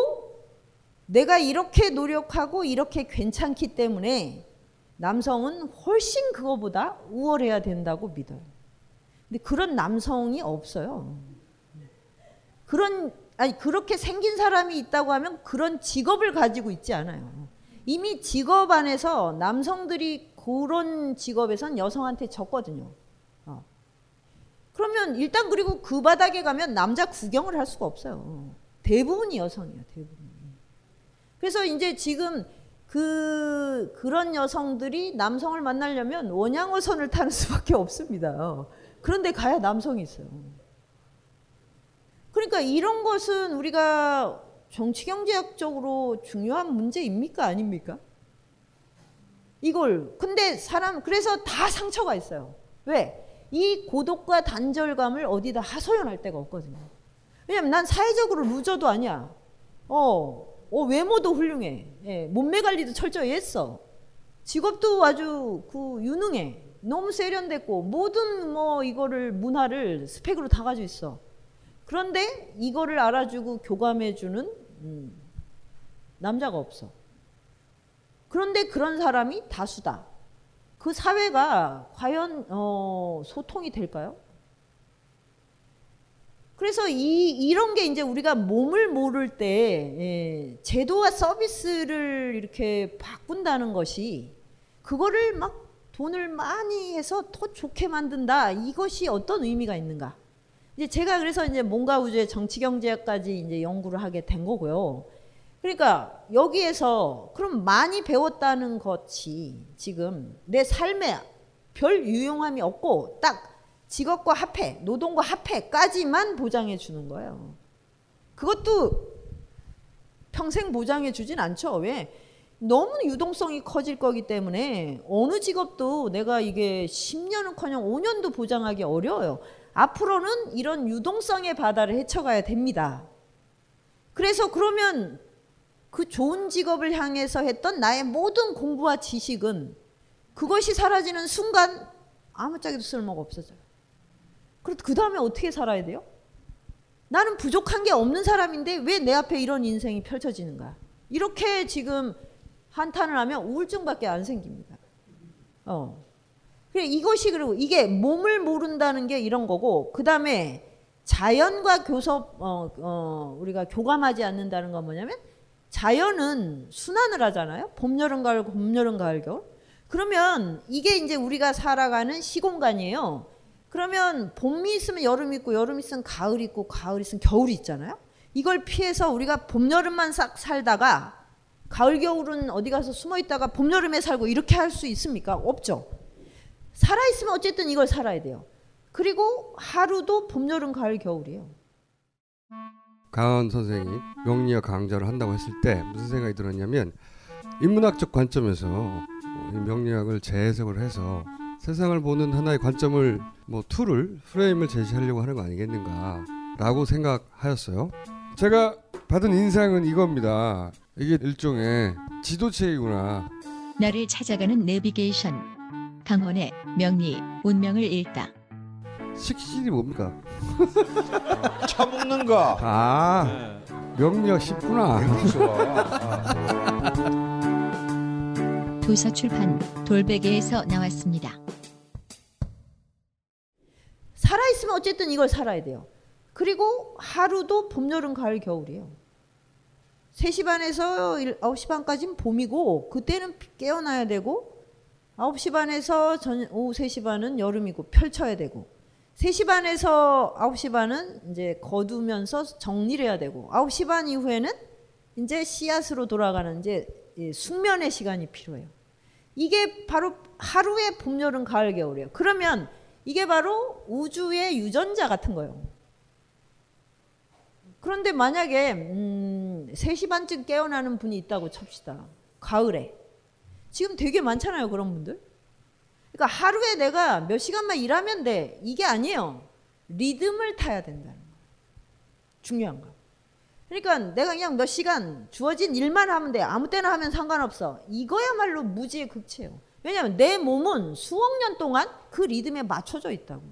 내가 이렇게 노력하고 이렇게 괜찮기 때문에 남성은 훨씬 그거보다 우월해야 된다고 믿어요. 근데 그런 남성이 없어요. 그런 아니 그렇게 생긴 사람이 있다고 하면 그런 직업을 가지고 있지 않아요. 이미 직업 안에서 남성들이 그런 직업에선 여성한테 졌거든요. 어. 그러면 일단 그리고 그 바닥에 가면 남자 구경을 할 수가 없어요. 대부분이 여성이에요. 대부분. 그래서 이제 지금 그 그런 여성들이 남성을 만나려면 원양어선을 타는 수밖에 없습니다. 그런데 가야 남성이 있어요. 그러니까 이런 것은 우리가 정치 경제학적으로 중요한 문제입니까? 아닙니까? 이걸 근데 사람 그래서 다 상처가 있어요. 왜? 이 고독과 단절감을 어디다 하소연할 데가 없거든요. 왜냐면 난 사회적으로 루저도 아니야. 어, 어, 외모도 훌륭해. 예, 몸매 관리도 철저히 했어. 직업도 아주 그 유능해. 너무 세련됐고 모든 뭐 이거를 문화를 스펙으로 다 가지고 있어. 그런데 이거를 알아주고 교감해주는 음, 남자가 없어. 그런데 그런 사람이 다수다. 그 사회가 과연 어, 소통이 될까요? 그래서 이, 이런 게 이제 우리가 몸을 모를 때 예, 제도와 서비스를 이렇게 바꾼다는 것이 그거를 막 돈을 많이 해서 더 좋게 만든다. 이것이 어떤 의미가 있는가? 이제 제가 그래서 이제 뭔가 우주의 정치 경제학까지 이제 연구를 하게 된 거고요. 그러니까 여기에서 그럼 많이 배웠다는 것이 지금 내 삶에 별 유용함이 없고 딱 직업과 합해, 노동과 합해까지만 보장해 주는 거예요. 그것도 평생 보장해 주진 않죠. 왜? 너무 유동성이 커질 거기 때문에 어느 직업도 내가 이게 10년은 커녕 5년도 보장하기 어려워요. 앞으로는 이런 유동성의 바다를 헤쳐가야 됩니다. 그래서 그러면 그 좋은 직업을 향해서 했던 나의 모든 공부와 지식은 그것이 사라지는 순간 아무짝에도 쓸모가 없어져요. 그럼 그 다음에 어떻게 살아야 돼요? 나는 부족한 게 없는 사람인데 왜 내 앞에 이런 인생이 펼쳐지는가? 이렇게 지금 한탄을 하면 우울증밖에 안 생깁니다. 어. 이것이 그리고 이게 몸을 모른다는 게 이런 거고 그 다음에 자연과 교섭 어, 어, 우리가 교감하지 않는다는 건 뭐냐면 자연은 순환을 하잖아요. 봄, 여름, 가을, 봄, 여름, 가을, 겨울. 그러면 이게 이제 우리가 살아가는 시공간이에요. 그러면 봄이 있으면 여름이 있고 여름이 있으면 가을이 있고 가을이 있으면 겨울이 있잖아요. 이걸 피해서 우리가 봄, 여름만 싹 살다가 가을 겨울은 어디 가서 숨어 있다가 봄 여름에 살고 이렇게 할 수 있습니까? 없죠. 살아 있으면 어쨌든 이걸 살아야 돼요. 그리고 하루도 봄 여름 가을 겨울이에요. 강헌 선생이 명리학 강좌를 한다고 했을 때 무슨 생각이 들었냐면 인문학적 관점에서 명리학을 재해석을 해서 세상을 보는 하나의 관점을 뭐 tool을 프레임을 제시하려고 하는 거 아니겠는가라고 생각하였어요. 제가 받은 인상은 이겁니다. 이게 일종의 지도책이구나. 나를 찾아가는 내비게이션. 강헌의 명리 운명을 읽다. 식신이 뭡니까? 처먹는 거. 아 명리학 쉽구나. 도서 출판 돌베개에서 나왔습니다. 살아 있으면 어쨌든 이걸 살아야 돼요. 그리고 하루도 봄, 여름, 가을, 겨울이에요. 3시 반에서 9시 반까지는 봄이고 그때는 깨어나야 되고 9시 반에서 전, 오후 3시 반은 여름이고 펼쳐야 되고 3시 반에서 9시 반은 이제 거두면서 정리를 해야 되고 9시 반 이후에는 이제 씨앗으로 돌아가는 이제 숙면의 시간이 필요해요. 이게 바로 하루의 봄, 여름, 가을, 겨울이에요. 그러면 이게 바로 우주의 유전자 같은 거예요. 그런데 만약에 음, 3시 반쯤 깨어나는 분이 있다고 칩시다. 가을에. 지금 되게 많잖아요. 그런 분들. 그러니까 하루에 내가 몇 시간만 일하면 돼. 이게 아니에요. 리듬을 타야 된다는 거예요. 중요한 거. 그러니까 내가 그냥 몇 시간 주어진 일만 하면 돼. 아무 때나 하면 상관없어. 이거야말로 무지의 극치예요. 왜냐하면 내 몸은 수억 년 동안 그 리듬에 맞춰져 있다고.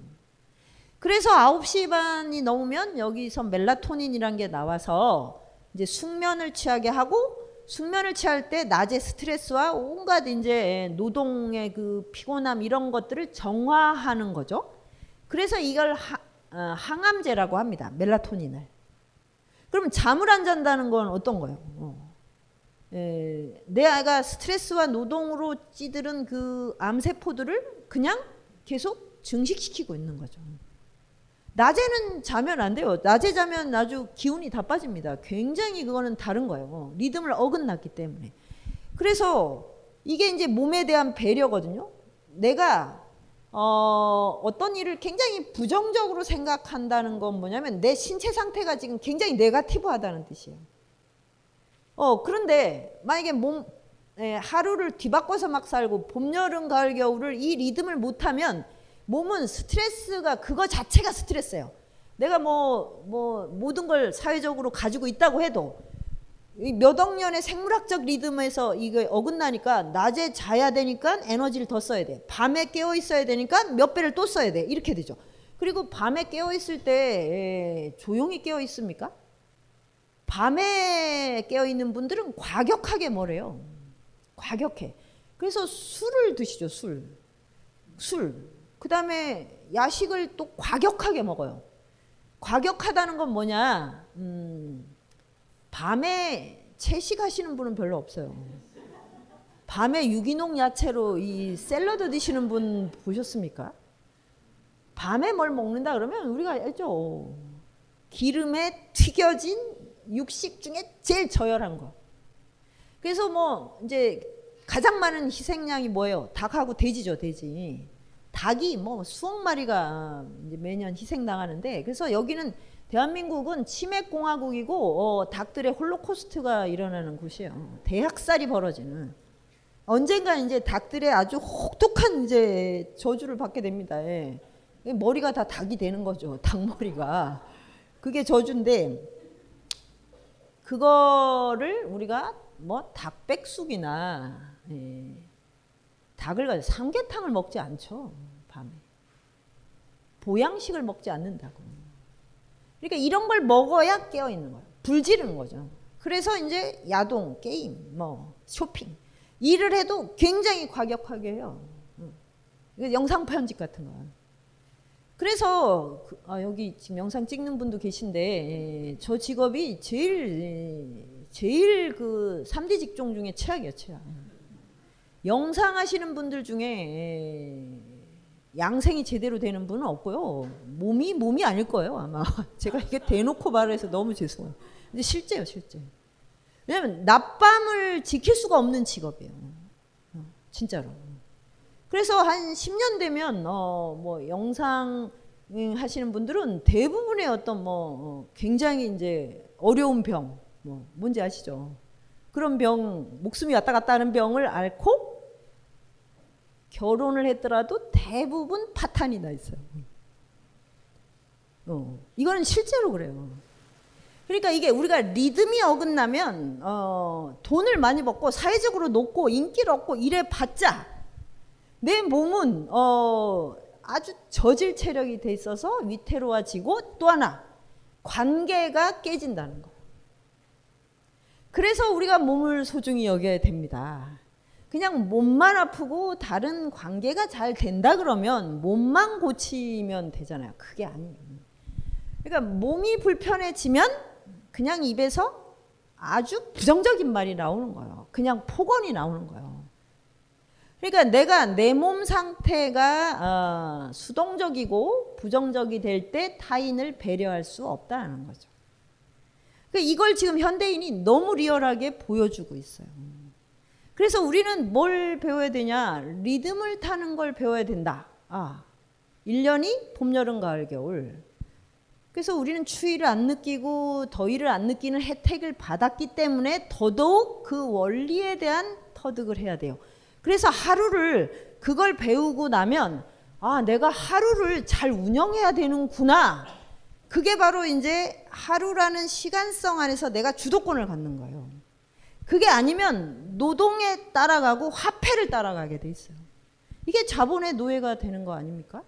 그래서 9시 반이 넘으면 여기서 멜라토닌이란 게 나와서 이제 숙면을 취하게 하고 숙면을 취할 때 낮에 스트레스와 온갖 이제 노동의 그 피곤함 이런 것들을 정화하는 거죠. 그래서 이걸 하, 어, 항암제라고 합니다. 멜라토닌을. 그럼 잠을 안 잔다는 건 어떤 거예요? 어. 에, 내 아이가 스트레스와 노동으로 찌들은 그 암세포들을 그냥 계속 증식시키고 있는 거죠. 낮에는 자면 안 돼요. 낮에 자면 아주 기운이 다 빠집니다. 굉장히 그거는 다른 거예요. 리듬을 어긋났기 때문에. 그래서 이게 이제 몸에 대한 배려거든요. 내가 어, 어떤 일을 굉장히 부정적으로 생각한다는 건 뭐냐면 내 신체 상태가 지금 굉장히 네가티브하다는 뜻이에요. 어, 그런데 만약에 몸 예, 하루를 뒤바꿔서 막 살고 봄, 여름, 가을, 겨울을 이 리듬을 못하면 몸은 스트레스가 그거 자체가 스트레스예요. 내가 뭐, 뭐, 모든 걸 사회적으로 가지고 있다고 해도 몇 억 년의 생물학적 리듬에서 이거 어긋나니까 낮에 자야 되니까 에너지를 더 써야 돼. 밤에 깨어 있어야 되니까 몇 배를 또 써야 돼. 이렇게 되죠. 그리고 밤에 깨어 있을 때 조용히 깨어 있습니까? 밤에 깨어 있는 분들은 과격하게 뭐래요? 과격해. 그래서 술을 드시죠, 술. 술. 그 다음에 야식을 또 과격하게 먹어요. 과격하다는 건 뭐냐? 음, 밤에 채식하시는 분은 별로 없어요. 밤에 유기농 야채로 이 샐러드 드시는 분 보셨습니까? 밤에 뭘 먹는다 그러면 우리가 알죠. 기름에 튀겨진 육식 중에 제일 저열한 거. 그래서 뭐 이제 가장 많은 희생양이 뭐예요? 닭하고 돼지죠, 돼지. 닭이 뭐 수억 마리가 매년 희생당하는데 그래서 여기는 대한민국은 치맥 공화국이고 어, 닭들의 홀로코스트가 일어나는 곳이에요. 대학살이 벌어지는. 언젠가 이제 닭들의 아주 혹독한 이제 저주를 받게 됩니다. 예. 머리가 다 닭이 되는 거죠. 닭머리가. 그게 저주인데 그거를 우리가 뭐 닭백숙이나 예. 닭을 가지고 삼계탕을 먹지 않죠. 보양식을 먹지 않는다고. 그러니까 이런 걸 먹어야 깨어 있는 거예요. 불 지르는 거죠. 그래서 이제 야동, 게임, 뭐 쇼핑 일을 해도 굉장히 과격하게 해요. 영상 편집 같은 거. 그래서 그, 아, 여기 지금 영상 찍는 분도 계신데 예, 저 직업이 제일 예, 제일 그 3대 직종 중에 최악이에요, 최악. 영상 하시는 분들 중에 예, 양생이 제대로 되는 분은 없고요. 몸이 몸이 아닐 거예요, 아마. 제가 이게 대놓고 말해서 너무 죄송해요. 근데 실제요, 실제. 왜냐면 낮밤을 지킬 수가 없는 직업이에요. 어, 진짜로. 그래서 한 10년 되면 어 뭐 영상 하시는 분들은 대부분의 어떤 뭐어 굉장히 이제 어려운 병, 뭐 뭔지 아시죠? 그런 병, 목숨이 왔다 갔다 하는 병을 앓고 결혼을 했더라도 대부분 파탄이 나 있어요. 어, 이거는 실제로 그래요. 그러니까 이게 우리가 리듬이 어긋나면 어, 돈을 많이 벌고 사회적으로 높고 인기를 얻고 이래 봤자 내 몸은 어, 아주 저질 체력이 돼 있어서 위태로워지고 또 하나 관계가 깨진다는 거. 그래서 우리가 몸을 소중히 여겨야 됩니다. 그냥 몸만 아프고 다른 관계가 잘 된다 그러면 몸만 고치면 되잖아요. 그게 아니에요. 그러니까 몸이 불편해지면 그냥 입에서 아주 부정적인 말이 나오는 거예요. 그냥 폭언이 나오는 거예요. 그러니까 내가 내 몸 상태가 어, 수동적이고 부정적이 될 때 타인을 배려할 수 없다는 거죠. 그러니까 이걸 지금 현대인이 너무 리얼하게 보여주고 있어요. 그래서 우리는 뭘 배워야 되냐? 리듬을 타는 걸 배워야 된다. 아, 1년이 봄, 여름, 가을, 겨울. 그래서 우리는 추위를 안 느끼고 더위를 안 느끼는 혜택을 받았기 때문에 더더욱 그 원리에 대한 터득을 해야 돼요. 그래서 하루를 그걸 배우고 나면 아, 내가 하루를 잘 운영해야 되는구나. 그게 바로 이제 하루라는 시간성 안에서 내가 주도권을 갖는 거예요. 그게 아니면 노동에 따라가고 화폐를 따라가게 돼 있어요. 이게 자본의 노예가 되는 거 아닙니까?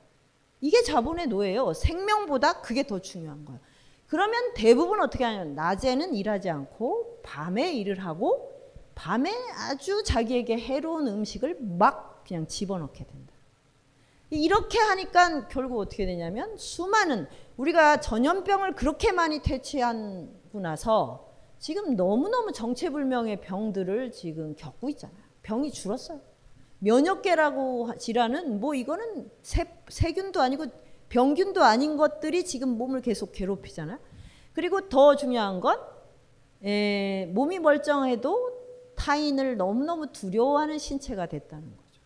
이게 자본의 노예예요. 생명보다 그게 더 중요한 거예요. 그러면 대부분 어떻게 하냐면 낮에는 일하지 않고 밤에 일을 하고 밤에 아주 자기에게 해로운 음식을 막 그냥 집어넣게 된다. 이렇게 하니까 결국 어떻게 되냐면 수많은 우리가 전염병을 그렇게 많이 퇴치하고 나서 지금 너무너무 정체불명의 병들을 지금 겪고 있잖아요. 병이 줄었어요. 면역계라고 질환은 뭐 이거는 세, 세균도 아니고 병균도 아닌 것들이 지금 몸을 계속 괴롭히잖아요. 그리고 더 중요한 건 에, 몸이 멀쩡해도 타인을 너무너무 두려워하는 신체가 됐다는 거죠.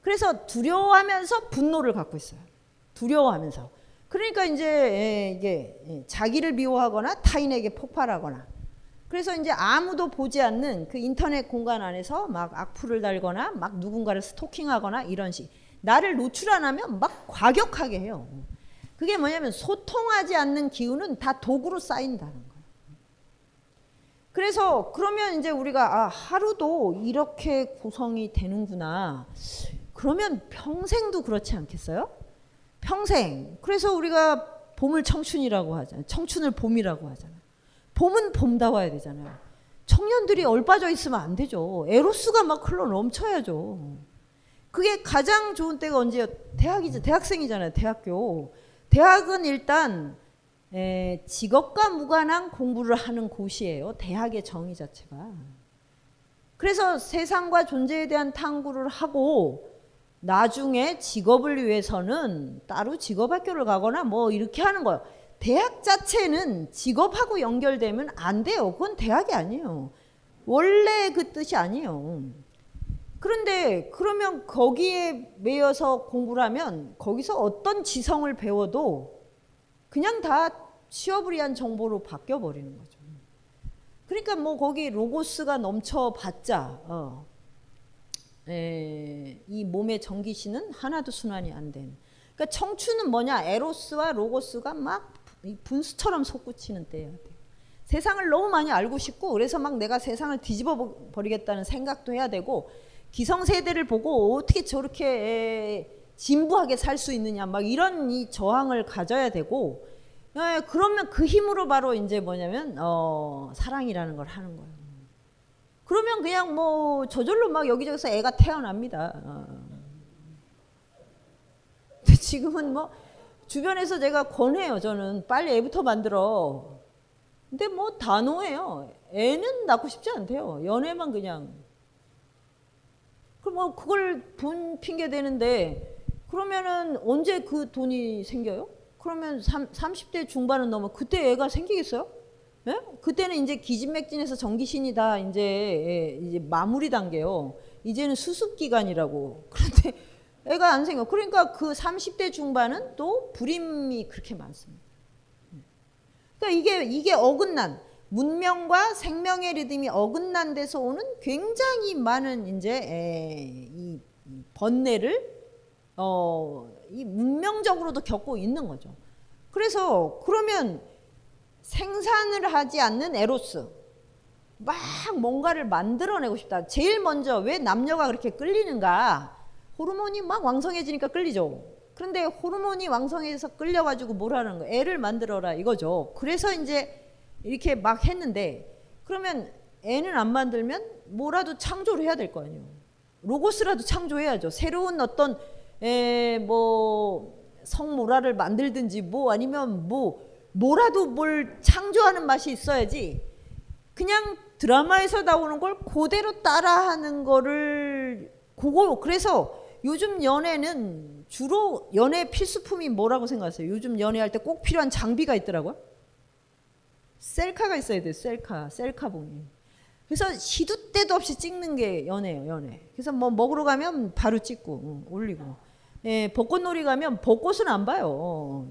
그래서 두려워하면서 분노를 갖고 있어요. 두려워하면서. 그러니까 이제 이게 자기를 미워하거나 타인에게 폭발하거나 그래서 이제 아무도 보지 않는 그 인터넷 공간 안에서 막 악플을 달거나 막 누군가를 스토킹하거나 이런 식 나를 노출 안 하면 막 과격하게 해요. 그게 뭐냐면 소통하지 않는 기운은 다 도구로 쌓인다는 거예요. 그래서 그러면 이제 우리가 아, 하루도 이렇게 구성이 되는구나. 그러면 평생도 그렇지 않겠어요? 평생. 그래서 우리가 봄을 청춘이라고 하잖아요. 청춘을 봄이라고 하잖아요. 봄은 봄다워야 되잖아요. 청년들이 얼빠져 있으면 안 되죠. 에로스가 막 흘러 넘쳐야죠. 그게 가장 좋은 때가 언제요? 대학이죠. 대학생이잖아요. 대학교. 대학은 일단 에, 직업과 무관한 공부를 하는 곳이에요. 대학의 정의 자체가. 그래서 세상과 존재에 대한 탐구를 하고 나중에 직업을 위해서는 따로 직업학교를 가거나 뭐 이렇게 하는 거예요. 대학 자체는 직업하고 연결되면 안 돼요. 그건 대학이 아니에요. 원래 그 뜻이 아니에요. 그런데 그러면 거기에 매여서 공부를 하면 거기서 어떤 지성을 배워도 그냥 다 시어브리한 정보로 바뀌어 버리는 거죠. 그러니까 뭐 거기 로고스가 넘쳐봤자 어, 에, 이 몸의 전기신은 하나도 순환이 안 된. 그러니까 청춘은 뭐냐? 에로스와 로고스가 막 분수처럼 솟구치는 때야. 세상을 너무 많이 알고 싶고 그래서 막 내가 세상을 뒤집어 버리겠다는 생각도 해야 되고 기성세대를 보고 어떻게 저렇게 진부하게 살 수 있느냐 막 이런 이 저항을 가져야 되고 예, 그러면 그 힘으로 바로 이제 뭐냐면 어, 사랑이라는 걸 하는 거예요. 그러면 그냥 뭐 저절로 막 여기저기서 애가 태어납니다. 어. 지금은 뭐 주변에서 제가 권해요. 저는 빨리 애부터 만들어. 근데 뭐 단호해요. 애는 낳고 싶지 않대요. 연애만 그냥. 그럼 뭐 그걸 돈 핑계 대는데 그러면은 언제 그 돈이 생겨요? 그러면 3, 30대 중반은 넘어 그때 애가 생기겠어요? 예? 그때는 이제 기진맥진해서 전기신이 다 이제 예, 이제 마무리 단계요. 이제는 수습 기간이라고. 그런데 애가 안 생겨. 그러니까 그 30대 중반은 또 불임이 그렇게 많습니다. 그러니까 이게 이게 어긋난 문명과 생명의 리듬이 어긋난 데서 오는 굉장히 많은 이제 에, 이 번뇌를 어, 이 문명적으로도 겪고 있는 거죠. 그래서 그러면 생산을 하지 않는 에로스 막 뭔가를 만들어내고 싶다. 제일 먼저 왜 남녀가 그렇게 끌리는가? 호르몬이 막 왕성해지니까 끌리죠. 그런데 호르몬이 왕성해서 끌려가지고 뭘 하는 거예요? 애를 만들어라 이거죠. 그래서 이제 이렇게 막 했는데 그러면 애는 안 만들면 뭐라도 창조를 해야 될 거 아니에요. 로고스라도 창조해야죠. 새로운 어떤 에, 뭐 성모라를 만들든지 뭐 아니면 뭐 뭐라도 뭘 창조하는 맛이 있어야지 그냥 드라마에서 나오는 걸 그대로 따라하는 거를 그거 그래서 요즘 연애는 주로 연애 필수품이 뭐라고 생각하세요? 요즘 연애할 때 꼭 필요한 장비가 있더라고요. 셀카가 있어야 돼요. 셀카, 셀카봉이. 그래서 시도 때도 없이 찍는 게 연애예요, 연애. 그래서 뭐 먹으러 가면 바로 찍고 올리고. 예, 벚꽃놀이 가면 벚꽃은 안 봐요.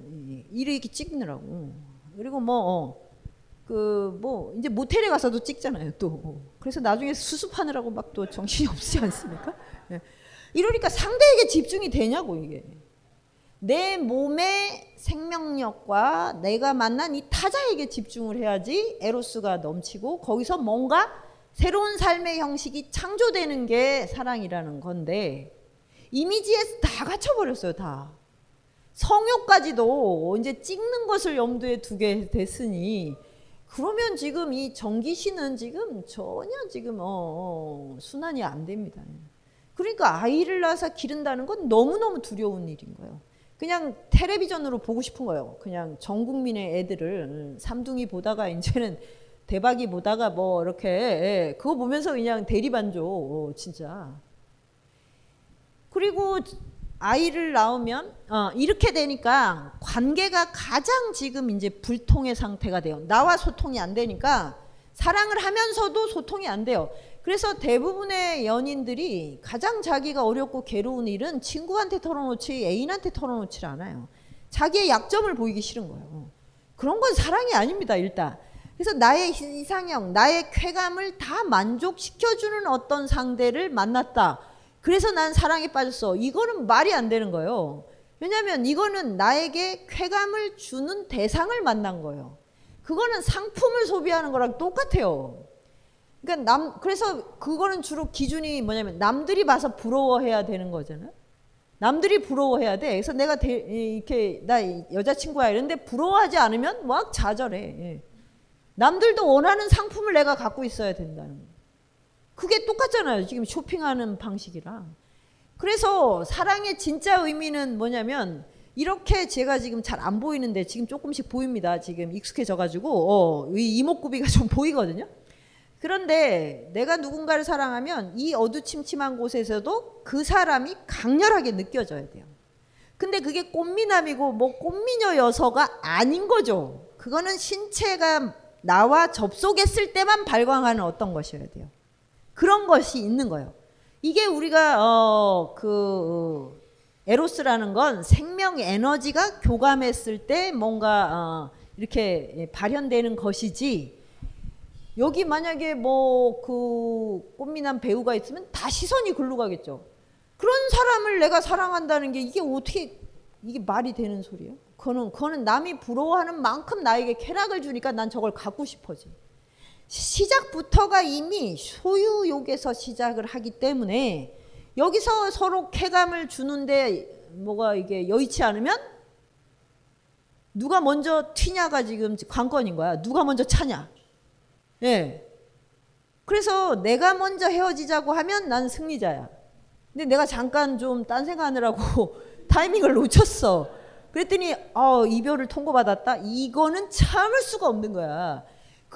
이렇게 찍느라고. 그리고 뭐, 어, 그, 뭐, 이제 모텔에 가서도 찍잖아요, 또. 그래서 나중에 수습하느라고 막 또 정신이 없지 않습니까? 예. 이러니까 상대에게 집중이 되냐고, 이게. 내 몸의 생명력과 내가 만난 이 타자에게 집중을 해야지 에로스가 넘치고 거기서 뭔가 새로운 삶의 형식이 창조되는 게 사랑이라는 건데 이미지에 다 갇혀버렸어요, 다. 성욕까지도 이제 찍는 것을 염두에 두게 됐으니 그러면 지금 이 정기신은 지금 전혀 지금 어, 어, 순환이 안 됩니다. 그러니까 아이를 낳아서 기른다는 건 너무너무 두려운 일인 거예요. 그냥 텔레비전으로 보고 싶은 거예요. 그냥 전 국민의 애들을 삼둥이 보다가 이제는 대박이 보다가 뭐 이렇게 예, 그거 보면서 그냥 대리반조 어, 진짜 그리고 아이를 낳으면 어, 이렇게 되니까 관계가 가장 지금 이제 불통의 상태가 돼요. 나와 소통이 안 되니까 사랑을 하면서도 소통이 안 돼요. 그래서 대부분의 연인들이 가장 자기가 어렵고 괴로운 일은 친구한테 털어놓지 애인한테 털어놓지 않아요. 자기의 약점을 보이기 싫은 거예요. 그런 건 사랑이 아닙니다, 일단. 그래서 나의 이상형, 나의 쾌감을 다 만족시켜주는 어떤 상대를 만났다. 그래서 난 사랑에 빠졌어. 이거는 말이 안 되는 거예요. 왜냐하면 이거는 나에게 쾌감을 주는 대상을 만난 거예요. 그거는 상품을 소비하는 거랑 똑같아요. 그러니까 남 그래서 그거는 주로 기준이 뭐냐면 남들이 봐서 부러워해야 되는 거잖아요. 남들이 부러워해야 돼. 그래서 내가 대, 이렇게 나 여자친구야 이런데 부러워하지 않으면 막 좌절해. 예. 남들도 원하는 상품을 내가 갖고 있어야 된다는 거. 그게 똑같잖아요. 지금 쇼핑하는 방식이랑. 그래서 사랑의 진짜 의미는 뭐냐면 이렇게 제가 지금 잘 안 보이는데 지금 조금씩 보입니다. 지금 익숙해져 가지고 어, 이 이목구비가 좀 보이거든요. 그런데 내가 누군가를 사랑하면 이 어두침침한 곳에서도 그 사람이 강렬하게 느껴져야 돼요. 근데 그게 꽃미남이고 뭐 꽃미녀 여서가 아닌 거죠. 그거는 신체가 나와 접속했을 때만 발광하는 어떤 것이어야 돼요. 그런 것이 있는 거예요. 이게 우리가 어, 에로스라는 건 생명 에너지가 교감했을 때 뭔가 어 이렇게 발현되는 것이지 여기 만약에 뭐 그 꽃미남 배우가 있으면 다 시선이 글로 가겠죠. 그런 사람을 내가 사랑한다는 게 이게 어떻게 이게 말이 되는 소리예요? 그거는 그거는 남이 부러워하는 만큼 나에게 쾌락을 주니까 난 저걸 갖고 싶어지. 시작부터가 이미 소유욕에서 시작을 하기 때문에 여기서 서로 쾌감을 주는데 뭐가 이게 여의치 않으면 누가 먼저 튀냐가 지금 관건인 거야. 누가 먼저 차냐. 예. 그래서 내가 먼저 헤어지자고 하면 난 승리자야. 근데 내가 잠깐 좀 딴 생각하느라고 타이밍을 놓쳤어. 그랬더니 어, 이별을 통보받았다. 이거는 참을 수가 없는 거야.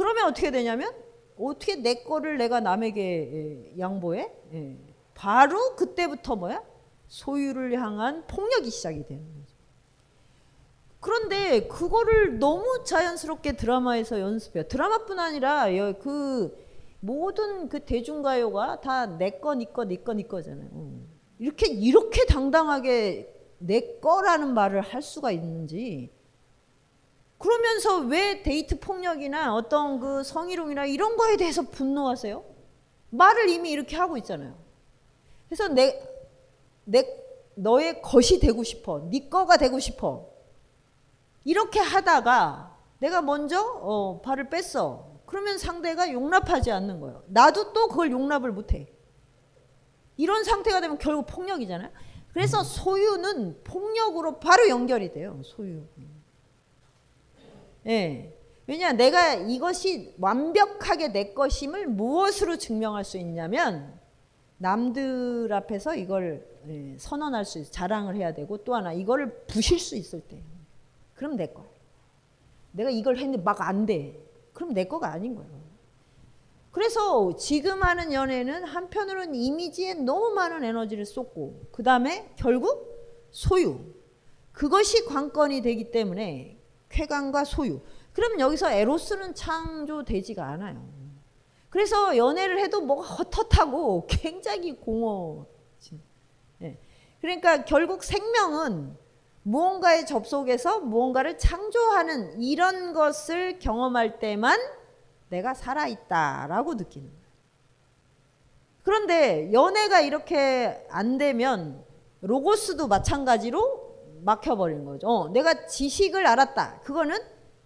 그러면 어떻게 되냐면 어떻게 내 거를 내가 남에게 예, 양보해? 예. 바로 그때부터 뭐야? 소유를 향한 폭력이 시작이 되는 거죠. 그런데 그거를 너무 자연스럽게 드라마에서 연습해요. 드라마뿐 아니라 그 모든 그 대중가요가 다 내 거, 니 거, 니 거, 니 거잖아요. 이렇게 이렇게 당당하게 내 거라는 말을 할 수가 있는지 그러면서 왜 데이트 폭력이나 어떤 그 성희롱이나 이런 거에 대해서 분노하세요? 말을 이미 이렇게 하고 있잖아요. 그래서 내, 내 너의 것이 되고 싶어. 네 거가 되고 싶어. 이렇게 하다가 내가 먼저 어, 발을 뺐어. 그러면 상대가 용납하지 않는 거예요. 나도 또 그걸 용납을 못해. 이런 상태가 되면 결국 폭력이잖아요. 그래서 소유는 폭력으로 바로 연결이 돼요. 소유. 예. 왜냐 내가 이것이 완벽하게 내 것임을 무엇으로 증명할 수 있냐면 남들 앞에서 이걸 예, 선언할 수 있어 자랑을 해야 되고 또 하나 이거를 부실 수 있을 때 그럼 내 거야. 내가 이걸 했는데 막 안 돼. 그럼 내 거가 아닌 거예요. 그래서 지금 하는 연애는 한편으로는 이미지에 너무 많은 에너지를 쏟고 그 다음에 결국 소유 그것이 관건이 되기 때문에 쾌감과 소유 그럼 여기서 에로스는 창조되지가 않아요. 그래서 연애를 해도 뭐가 헛헛하고 굉장히 공허. 네. 그러니까 결국 생명은 무언가에 접속해서 무언가를 창조하는 이런 것을 경험할 때만 내가 살아있다라고 느끼는 거예요. 그런데 연애가 이렇게 안 되면 로고스도 마찬가지로 막혀버리는 거죠. 어, 내가 지식을 알았다. 그거는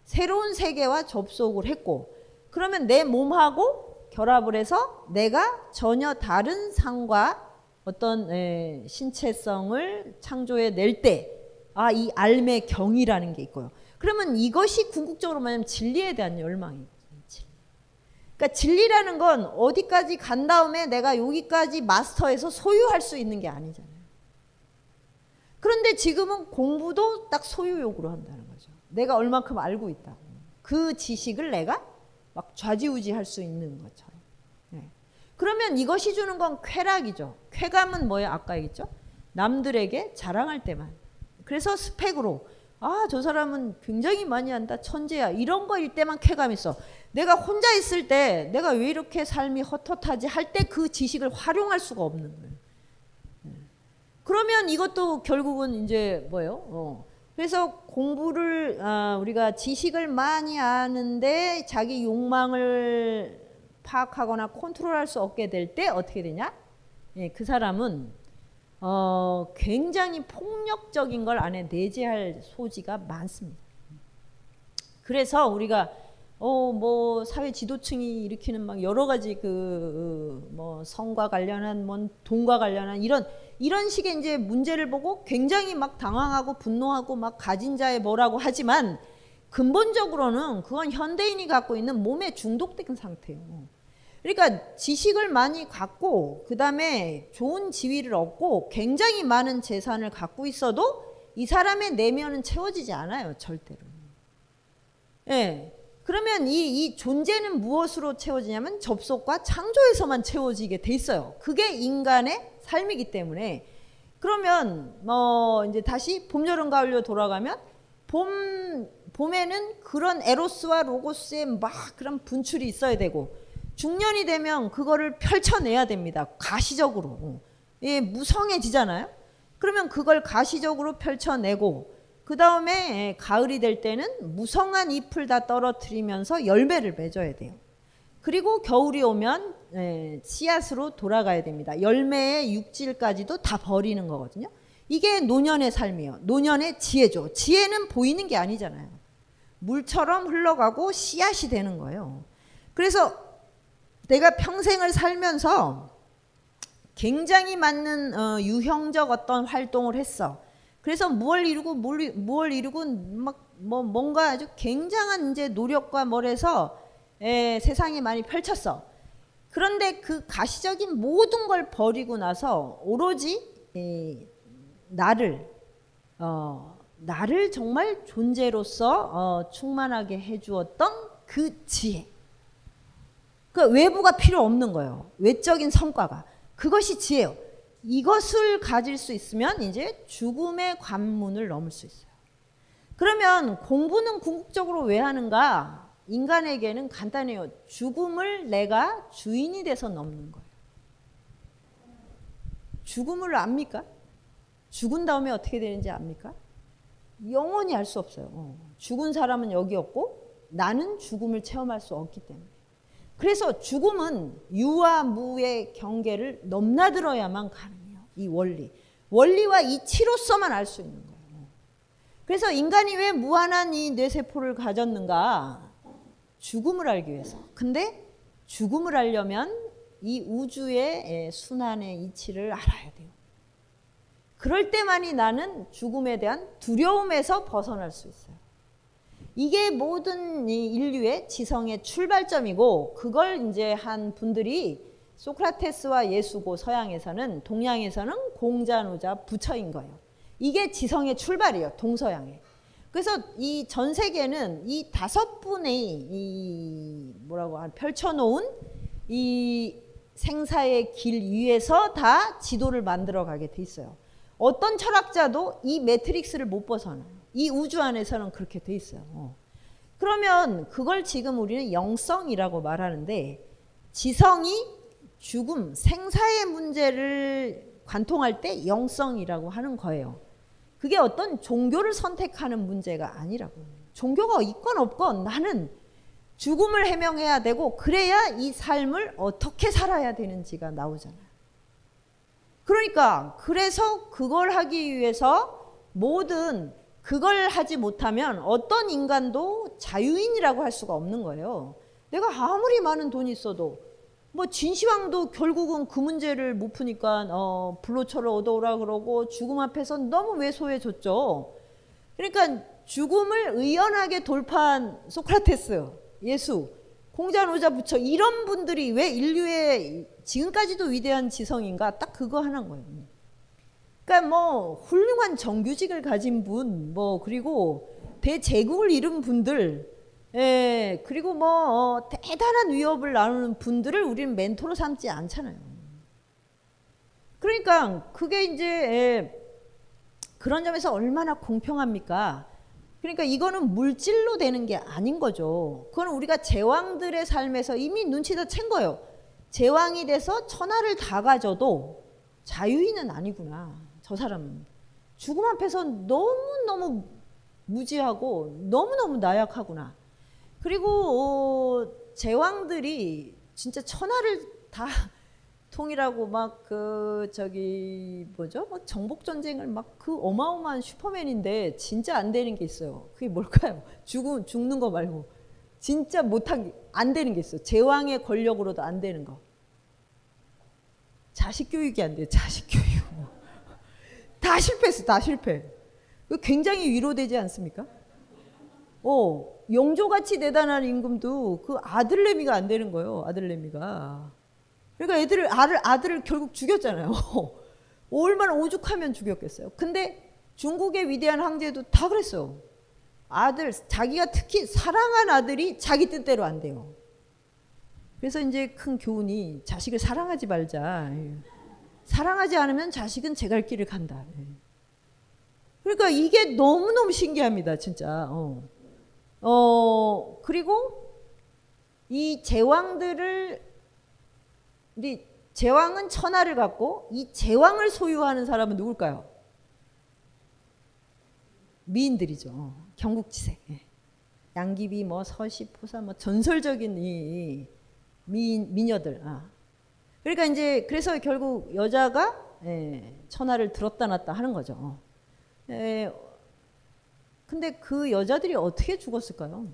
새로운 세계와 접속을 했고 그러면 내 몸하고 결합을 해서 내가 전혀 다른 상과 어떤 에, 신체성을 창조해 낼 때 아, 이 알매 경이라는 게 있고요. 그러면 이것이 궁극적으로 말하면 진리에 대한 열망이에요. 그러니까 진리라는 건 어디까지 간 다음에 내가 여기까지 마스터해서 소유할 수 있는 게 아니잖아요. 그런데 지금은 공부도 딱 소유욕으로 한다는 거죠. 내가 얼만큼 알고 있다. 그 지식을 내가 막 좌지우지할 수 있는 것처럼. 네. 그러면 이것이 주는 건 쾌락이죠. 쾌감은 뭐예요? 아까 얘기했죠. 남들에게 자랑할 때만. 그래서 스펙으로 아, 저 사람은 굉장히 많이 한다. 천재야. 이런 거일 때만 쾌감 있어. 내가 혼자 있을 때 내가 왜 이렇게 삶이 헛헛하지 할 때 그 지식을 활용할 수가 없는 거예요. 네. 그러면 이것도 결국은 이제 뭐예요? 어. 그래서 공부를 아, 우리가 지식을 많이 아는데 자기 욕망을 파악하거나 컨트롤할 수 없게 될 때 어떻게 되냐? 예, 그 사람은 어, 굉장히 폭력적인 걸 안에 내재할 소지가 많습니다. 그래서 우리가 어 뭐 사회 지도층이 일으키는 막 여러 가지 그 뭐 성과 관련한 뭐 돈과 관련한 이런 이런 식의 이제 문제를 보고 굉장히 막 당황하고 분노하고 막 가진 자의 뭐라고 하지만 근본적으로는 그건 현대인이 갖고 있는 몸에 중독된 상태예요. 그러니까 지식을 많이 갖고 그 다음에 좋은 지위를 얻고 굉장히 많은 재산을 갖고 있어도 이 사람의 내면은 채워지지 않아요, 절대로. 예. 그러면 이, 이 존재는 무엇으로 채워지냐면 접속과 창조에서만 채워지게 돼 있어요. 그게 인간의 삶이기 때문에 그러면 뭐 이제 다시 봄, 여름, 가을로 돌아가면 봄 봄에는 그런 에로스와 로고스의 막 그런 분출이 있어야 되고 중년이 되면 그거를 펼쳐내야 됩니다. 가시적으로. 예, 무성해지잖아요. 그러면 그걸 가시적으로 펼쳐내고 그 다음에 가을이 될 때는 무성한 잎을 다 떨어뜨리면서 열매를 맺어야 돼요. 그리고 겨울이 오면 예, 씨앗으로 돌아가야 됩니다. 열매의 육질까지도 다 버리는 거거든요. 이게 노년의 삶이에요. 노년의 지혜죠. 지혜는 보이는 게 아니잖아요. 물처럼 흘러가고 씨앗이 되는 거예요. 그래서 내가 평생을 살면서 굉장히 많은 어, 유형적 어떤 활동을 했어. 그래서 무엇 이루고 뭘, 무엇 이루고 막 뭐 뭔가 아주 굉장한 이제 노력과 뭘 해서 에, 세상에 많이 펼쳤어. 그런데 그 가시적인 모든 걸 버리고 나서 오로지 에, 나를 어, 나를 정말 존재로서 어, 충만하게 해주었던 그 지혜. 그 외부가 필요 없는 거예요. 외적인 성과가. 그것이 지혜요. 이것을 가질 수 있으면 이제 죽음의 관문을 넘을 수 있어요. 그러면 공부는 궁극적으로 왜 하는가? 인간에게는 간단해요. 죽음을 내가 주인이 돼서 넘는 거예요. 죽음을 압니까? 죽은 다음에 어떻게 되는지 압니까? 영원히 알 수 없어요. 어. 죽은 사람은 여기 없고 나는 죽음을 체험할 수 없기 때문에. 그래서 죽음은 유와 무의 경계를 넘나들어야만 가능해요. 이 원리. 원리와 이치로서만 알 수 있는 거예요. 그래서 인간이 왜 무한한 이 뇌세포를 가졌는가? 죽음을 알기 위해서. 근데 죽음을 알려면 이 우주의 순환의 이치를 알아야 돼요. 그럴 때만이 나는 죽음에 대한 두려움에서 벗어날 수 있어요. 이게 모든 인류의 지성의 출발점이고 그걸 이제 한 분들이 소크라테스와 예수고 서양에서는 동양에서는 공자노자 부처인 거예요. 이게 지성의 출발이에요. 동서양에. 그래서 이 전 세계는 이 다섯 분의 이 뭐라고 펼쳐놓은 이 생사의 길 위에서 다 지도를 만들어 가게 돼 있어요. 어떤 철학자도 이 매트릭스를 못 벗어나요. 이 우주 안에서는 그렇게 돼 있어요. 어. 그러면 그걸 지금 우리는 영성이라고 말하는데 지성이 죽음, 생사의 문제를 관통할 때 영성이라고 하는 거예요. 그게 어떤 종교를 선택하는 문제가 아니라고. 종교가 있건 없건 나는 죽음을 해명해야 되고 그래야 이 삶을 어떻게 살아야 되는지가 나오잖아요. 그러니까 그래서 그걸 하기 위해서 모든 그걸 하지 못하면 어떤 인간도 자유인이라고 할 수가 없는 거예요. 내가 아무리 많은 돈이 있어도 뭐 진시황도 결국은 그 문제를 못 푸니까 어, 불로초를 얻어오라 그러고 죽음 앞에서 너무 왜소해졌죠. 그러니까 죽음을 의연하게 돌파한 소크라테스, 예수, 공자노자 부처 이런 분들이 왜 인류의 지금까지도 위대한 지성인가 딱 그거 하나인 거예요. 그러니까 뭐 훌륭한 정규직을 가진 분, 뭐 그리고 대제국을 이룬 분들, 예, 그리고 뭐 어, 대단한 위협을 나누는 분들을 우리는 멘토로 삼지 않잖아요. 그러니까 그게 이제 예, 그런 점에서 얼마나 공평합니까? 그러니까 이거는 물질로 되는 게 아닌 거죠. 그건 우리가 제왕들의 삶에서 이미 눈치 다챈 거예요. 제왕이 돼서 천하를 다 가져도 자유인은 아니구나. 저 사람은 죽음 앞에서 너무너무 무지하고 너무너무 나약하구나. 그리고 어, 제왕들이 진짜 천하를 다 통일하고 막 그 저기 뭐죠? 막 정복 전쟁을 막 그 어마어마한 슈퍼맨인데 진짜 안 되는 게 있어요. 그게 뭘까요? 죽음 죽는 거 말고 진짜 못한 안 되는 게 있어. 제왕의 권력으로도 안 되는 거. 자식 교육이 안 돼요. 자식 교육. 다 실패했어. 다 실패. 그 굉장히 위로되지 않습니까? 어, 영조같이 대단한 임금도 그 아들내미가 안 되는 거예요. 아들내미가. 그러니까 애들을 아들 아들을 결국 죽였잖아요. 얼마나 오죽하면 죽였겠어요. 근데 중국의 위대한 황제도 다 그랬어요. 아들 자기가 특히 사랑한 아들이 자기 뜻대로 안 돼요. 그래서 이제 큰 교훈이 자식을 사랑하지 말자. 예. 사랑하지 않으면 자식은 제 갈 길을 간다. 예. 그러니까 이게 너무너무 신기합니다, 진짜. 어. 어, 그리고 이 제왕들을 우리 제왕은 천하를 갖고 이 제왕을 소유하는 사람은 누굴까요? 미인들이죠. 경국지색. 예. 양귀비, 뭐 서시, 포사, 뭐 전설적인 이 미인 미녀들. 아. 그러니까 이제 그래서 결국 여자가 예, 천하를 들었다 놨다 하는 거죠. 예, 근데 그 여자들이 어떻게 죽었을까요?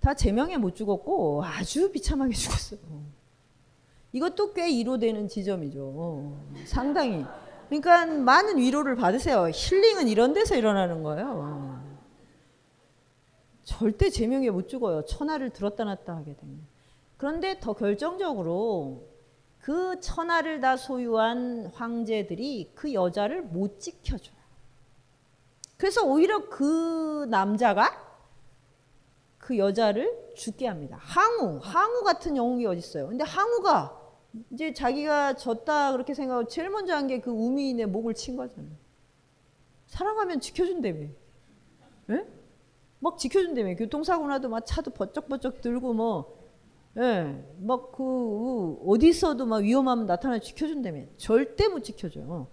다 제명에 못 죽었고 아주 비참하게 죽었어요. 이것도 꽤 위로되는 지점이죠. 상당히. 그러니까 많은 위로를 받으세요. 힐링은 이런 데서 일어나는 거예요. 절대 제명에 못 죽어요. 천하를 들었다 놨다 하게 되면. 그런데 더 결정적으로 그 천하를 다 소유한 황제들이 그 여자를 못 지켜줘요. 그래서 오히려 그 남자가 그 여자를 죽게 합니다. 항우, 항우 같은 영웅이 어디 있어요? 근데 항우가 이제 자기가 졌다 그렇게 생각하고 제일 먼저 한 게 그 우미인의 목을 친 거잖아요. 사랑하면 지켜준다며. 예? 막 지켜준다며. 교통사고 나도 막 차도 버쩍버쩍 들고 뭐, 예, 막 그, 어디서도 막 위험하면 나타나 지켜준다며. 절대 못 지켜줘.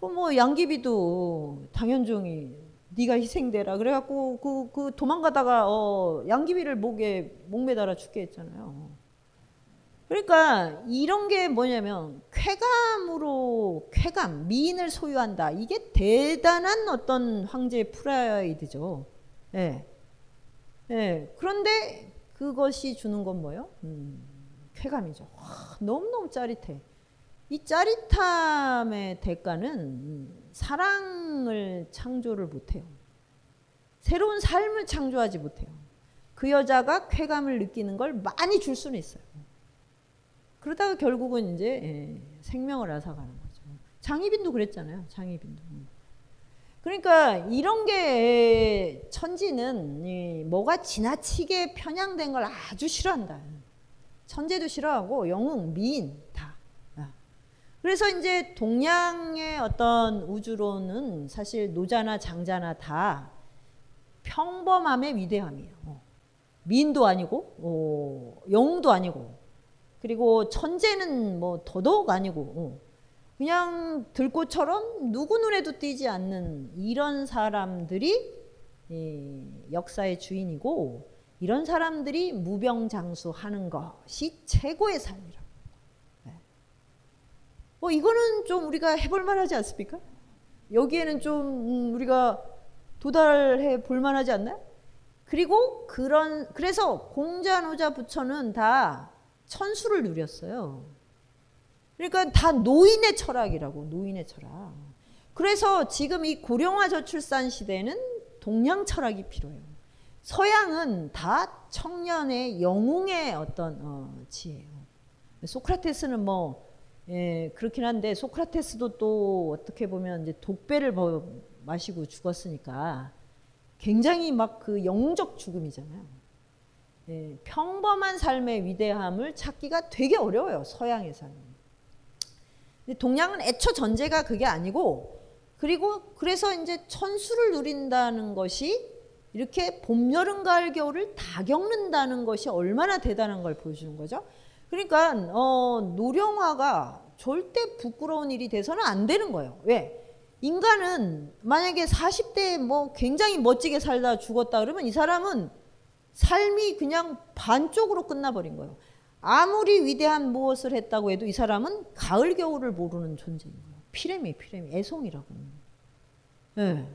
그뭐 양귀비도 당현종이 네가 희생되라 그래갖고 그, 그 도망가다가 어, 양귀비를 목에 목매달아 죽게 했잖아요. 그러니까 이런 게 뭐냐면 쾌감으로 쾌감 미인을 소유한다 이게 대단한 어떤 황제의 프라이드죠. 예. 예. 그런데 그것이 주는 건 뭐예요? 음, 쾌감이죠. 와, 너무너무 짜릿해. 이 짜릿함의 대가는 사랑을 창조를 못해요. 새로운 삶을 창조하지 못해요. 그 여자가 쾌감을 느끼는 걸 많이 줄 수는 있어요. 그러다가 결국은 이제 예, 생명을 앗아가는 거죠. 장희빈도 그랬잖아요. 장희빈도. 그러니까 이런 게 천지는 뭐가 지나치게 편향된 걸 아주 싫어한다. 천재도 싫어하고 영웅, 미인 다. 아. 그래서 이제 동양의 어떤 우주론은 사실 노자나 장자나 다 평범함의 위대함이에요. 미인도 아니고 어, 영웅도 아니고 그리고 천재는 뭐 더더욱 아니고 어. 그냥 들꽃처럼 누구 눈에도 띄지 않는 이런 사람들이 역사의 주인이고 이런 사람들이 무병장수하는 것이 최고의 삶이라고. 네. 뭐 이거는 좀 우리가 해볼 만하지 않습니까? 여기에는 좀 음, 우리가 도달해 볼 만하지 않나요? 그리고 그런 그래서 공자 노자 부처는 다 천수를 누렸어요. 그러니까 다 노인의 철학이라고 노인의 철학. 그래서 지금 이 고령화 저출산 시대는 동양 철학이 필요해요. 서양은 다 청년의 영웅의 어떤 어, 지혜예요. 소크라테스는 뭐 예, 그렇긴 한데 소크라테스도 또 어떻게 보면 이제 독배를 마시고 죽었으니까 굉장히 막 그 영적 죽음이잖아요. 예, 평범한 삶의 위대함을 찾기가 되게 어려워요. 서양에서는. 동양은 애초 전제가 그게 아니고 그리고 그래서 이제 천수를 누린다는 것이 이렇게 봄, 여름, 가을, 겨울을 다 겪는다는 것이 얼마나 대단한 걸 보여주는 거죠. 그러니까 어, 노령화가 절대 부끄러운 일이 돼서는 안 되는 거예요. 왜? 인간은 만약에 40대에 뭐 굉장히 멋지게 살다 죽었다 그러면 이 사람은 삶이 그냥 반쪽으로 끝나버린 거예요. 아무리 위대한 무엇을 했다고 해도 이 사람은 가을 겨울을 모르는 존재인 거예요. 피레미 피레미 애송이라고. 네.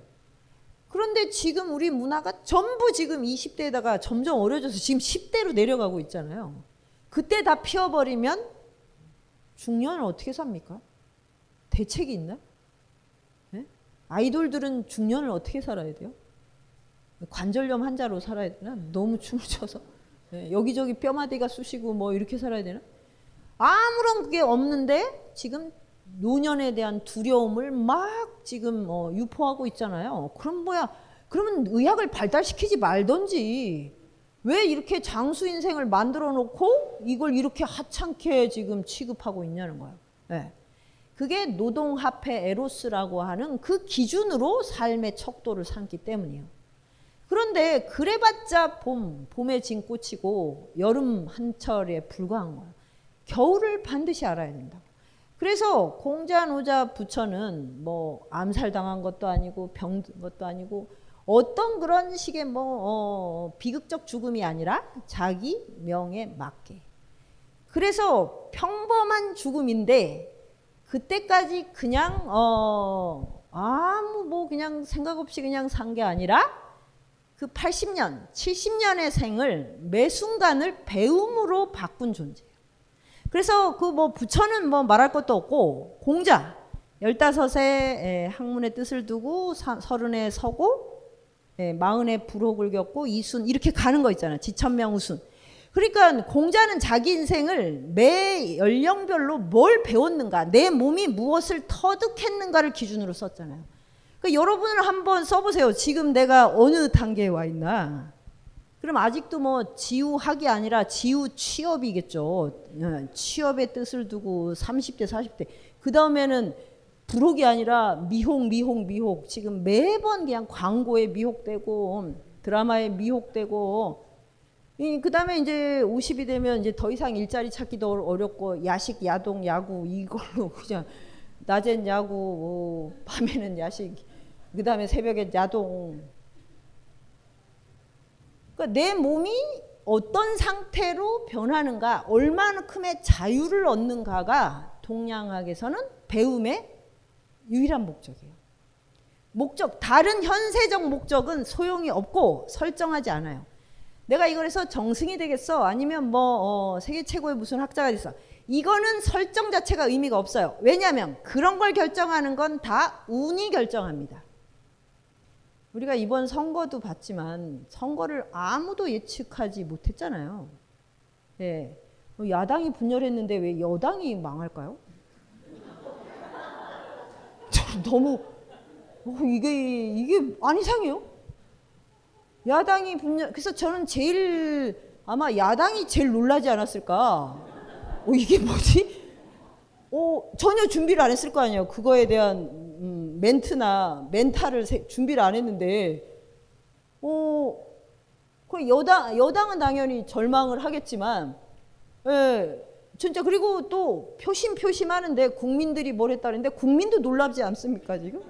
그런데 지금 우리 문화가 전부 지금 20대에다가 점점 어려져서 지금 10대로 내려가고 있잖아요. 그때 다 피워버리면 중년을 어떻게 삽니까? 대책이 있나? 예? 아이돌들은 중년을 어떻게 살아야 돼요? 관절염 환자로 살아야 되나? 너무 춤을 춰서 예, 여기저기 뼈마디가 쑤시고 뭐 이렇게 살아야 되나? 아무런 게 없는데 지금 노년에 대한 두려움을 막 지금 어, 유포하고 있잖아요. 그럼 뭐야? 그러면 의학을 발달시키지 말던지 왜 이렇게 장수 인생을 만들어 놓고 이걸 이렇게 하찮게 지금 취급하고 있냐는 거예요. 네. 그게 노동합해 에로스라고 하는 그 기준으로 삶의 척도를 삼기 때문이에요. 그런데 그래봤자 봄, 봄에 진 꽃이고 여름 한철에 불과한 거예요. 겨울을 반드시 알아야 된다. 그래서 공자, 노자, 부처는 뭐 암살당한 것도 아니고 병든 것도 아니고 어떤 그런 식의 뭐 어, 비극적 죽음이 아니라 자기 명에 맞게. 그래서 평범한 죽음인데 그때까지 그냥 어 아무 뭐 그냥 생각 없이 그냥 산 게 아니라 그 80년, 70년의 생을 매 순간을 배움으로 바꾼 존재예요. 그래서 그 뭐 부처는 뭐 말할 것도 없고 공자 15세 학문의 뜻을 두고 서른에 서고 마흔에 불혹을 겪고 이순 이렇게 가는 거 있잖아요. 지천명 우순. 그러니까 공자는 자기 인생을 매 연령별로 뭘 배웠는가, 내 몸이 무엇을 터득했는가를 기준으로 썼잖아요. 그러니까 여러분을 한번 써보세요. 지금 내가 어느 단계에 와 있나. 그럼 아직도 뭐 지우학이 아니라 지우 취업이겠죠. 어, 취업의 뜻을 두고 30대, 40대. 그 다음에는 불혹이 아니라 미혹, 미혹, 미혹. 지금 매번 그냥 광고에 미혹되고 드라마에 미혹되고 그 다음에 이제 50이 되면 이제 더 이상 일자리 찾기도 어렵고 야식, 야동, 야구 이걸로 그냥 낮엔 야구, 뭐 밤에는 야식, 그 다음에 새벽에 야동. 그러니까 내 몸이 어떤 상태로 변하는가, 얼마큼의 자유를 얻는가가 동양학에서는 배움의 유일한 목적이에요. 목적, 다른 현세적 목적은 소용이 없고 설정하지 않아요. 내가 이걸 해서 정승이 되겠어? 아니면 뭐 어, 세계 최고의 무슨 학자가 됐어? 이거는 설정 자체가 의미가 없어요. 왜냐하면 그런 걸 결정하는 건 다 운이 결정합니다. 우리가 이번 선거도 봤지만 선거를 아무도 예측하지 못했잖아요. 예. 뭐 야당이 분열했는데 왜 여당이 망할까요? 너무 어, 이게 이게 안 이상해요? 야당이 분열 그래서 저는 제일 아마 야당이 제일 놀라지 않았을까? 어, 이게 뭐지? 어, 전혀 준비를 안 했을 거 아니에요. 그거에 대한 음, 멘트나 멘탈을 세, 준비를 안 했는데, 어, 그 여당 여당은 당연히 절망을 하겠지만, 예, 진짜 그리고 또 표심 표심 하는데 국민들이 뭘 했다는데 국민도 놀랍지 않습니까 지금?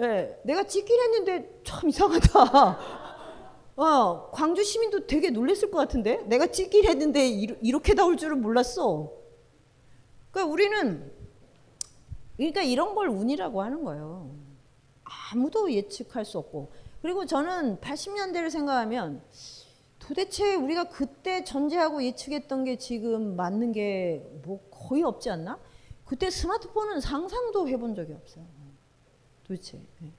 예, 내가 찍긴 했는데 참 이상하다. 어, 광주 시민도 되게 놀랬을 것 같은데 내가 찍긴 했는데 이렇게 나올 줄은 몰랐어. 그러니까 우리는 그러니까 이런 걸 운이라고 하는 거예요. 아무도 예측할 수 없고 그리고 저는 80년대를 생각하면 도대체 우리가 그때 전제하고 예측했던 게 지금 맞는 게 뭐 거의 없지 않나? 그때 스마트폰은 상상도 해본 적이 없어요. 도대체. 예.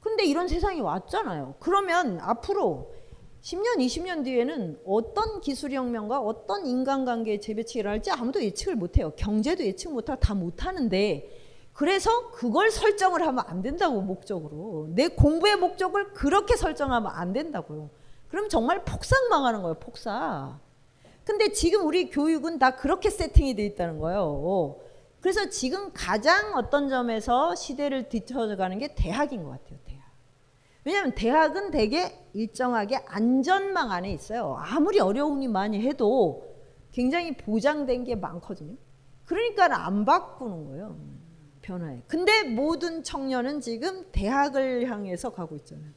근데 이런 세상이 왔잖아요. 그러면 앞으로 10년, 20년 뒤에는 어떤 기술혁명과 어떤 인간관계의 재배치가 일어날지 아무도 예측을 못해요. 경제도 예측 못하고 다 못하는데 그래서 그걸 설정을 하면 안 된다고 목적으로. 내 공부의 목적을 그렇게 설정하면 안 된다고요. 그럼 정말 폭삭 망하는 거예요. 폭삭. 근데 지금 우리 교육은 다 그렇게 세팅이 돼 있다는 거예요. 그래서 지금 가장 어떤 점에서 시대를 뒤쳐가는 게 대학인 것 같아요. 왜냐하면 대학은 되게 일정하게 안전망 안에 있어요. 아무리 어려움이 많이 해도 굉장히 보장된 게 많거든요. 그러니까 안 바꾸는 거예요. 변화에. 근데 모든 청년은 지금 대학을 향해서 가고 있잖아요.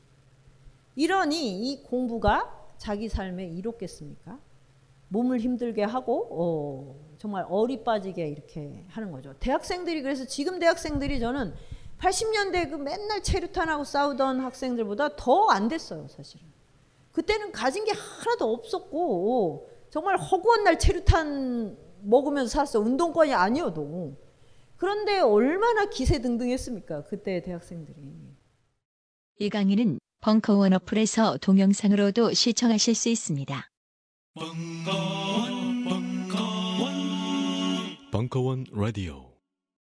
이러니 이 공부가 자기 삶에 이롭겠습니까? 몸을 힘들게 하고 어, 정말 어리 빠지게 이렇게 하는 거죠. 대학생들이 그래서 지금 대학생들이 저는 80년대 그 맨날 체류탄하고 싸우던 학생들보다 더 안 됐어요, 사실은. 그때는 가진 게 하나도 없었고 정말 허구한 날 체류탄 먹으면서 살았어. 운동권이 아니어도. 그런데 얼마나 기세등등했습니까? 그때 대학생들이. 이 강의는 벙커원 어플에서 동영상으로도 시청하실 수 있습니다. 벙커원, 벙커원, 벙커원 라디오.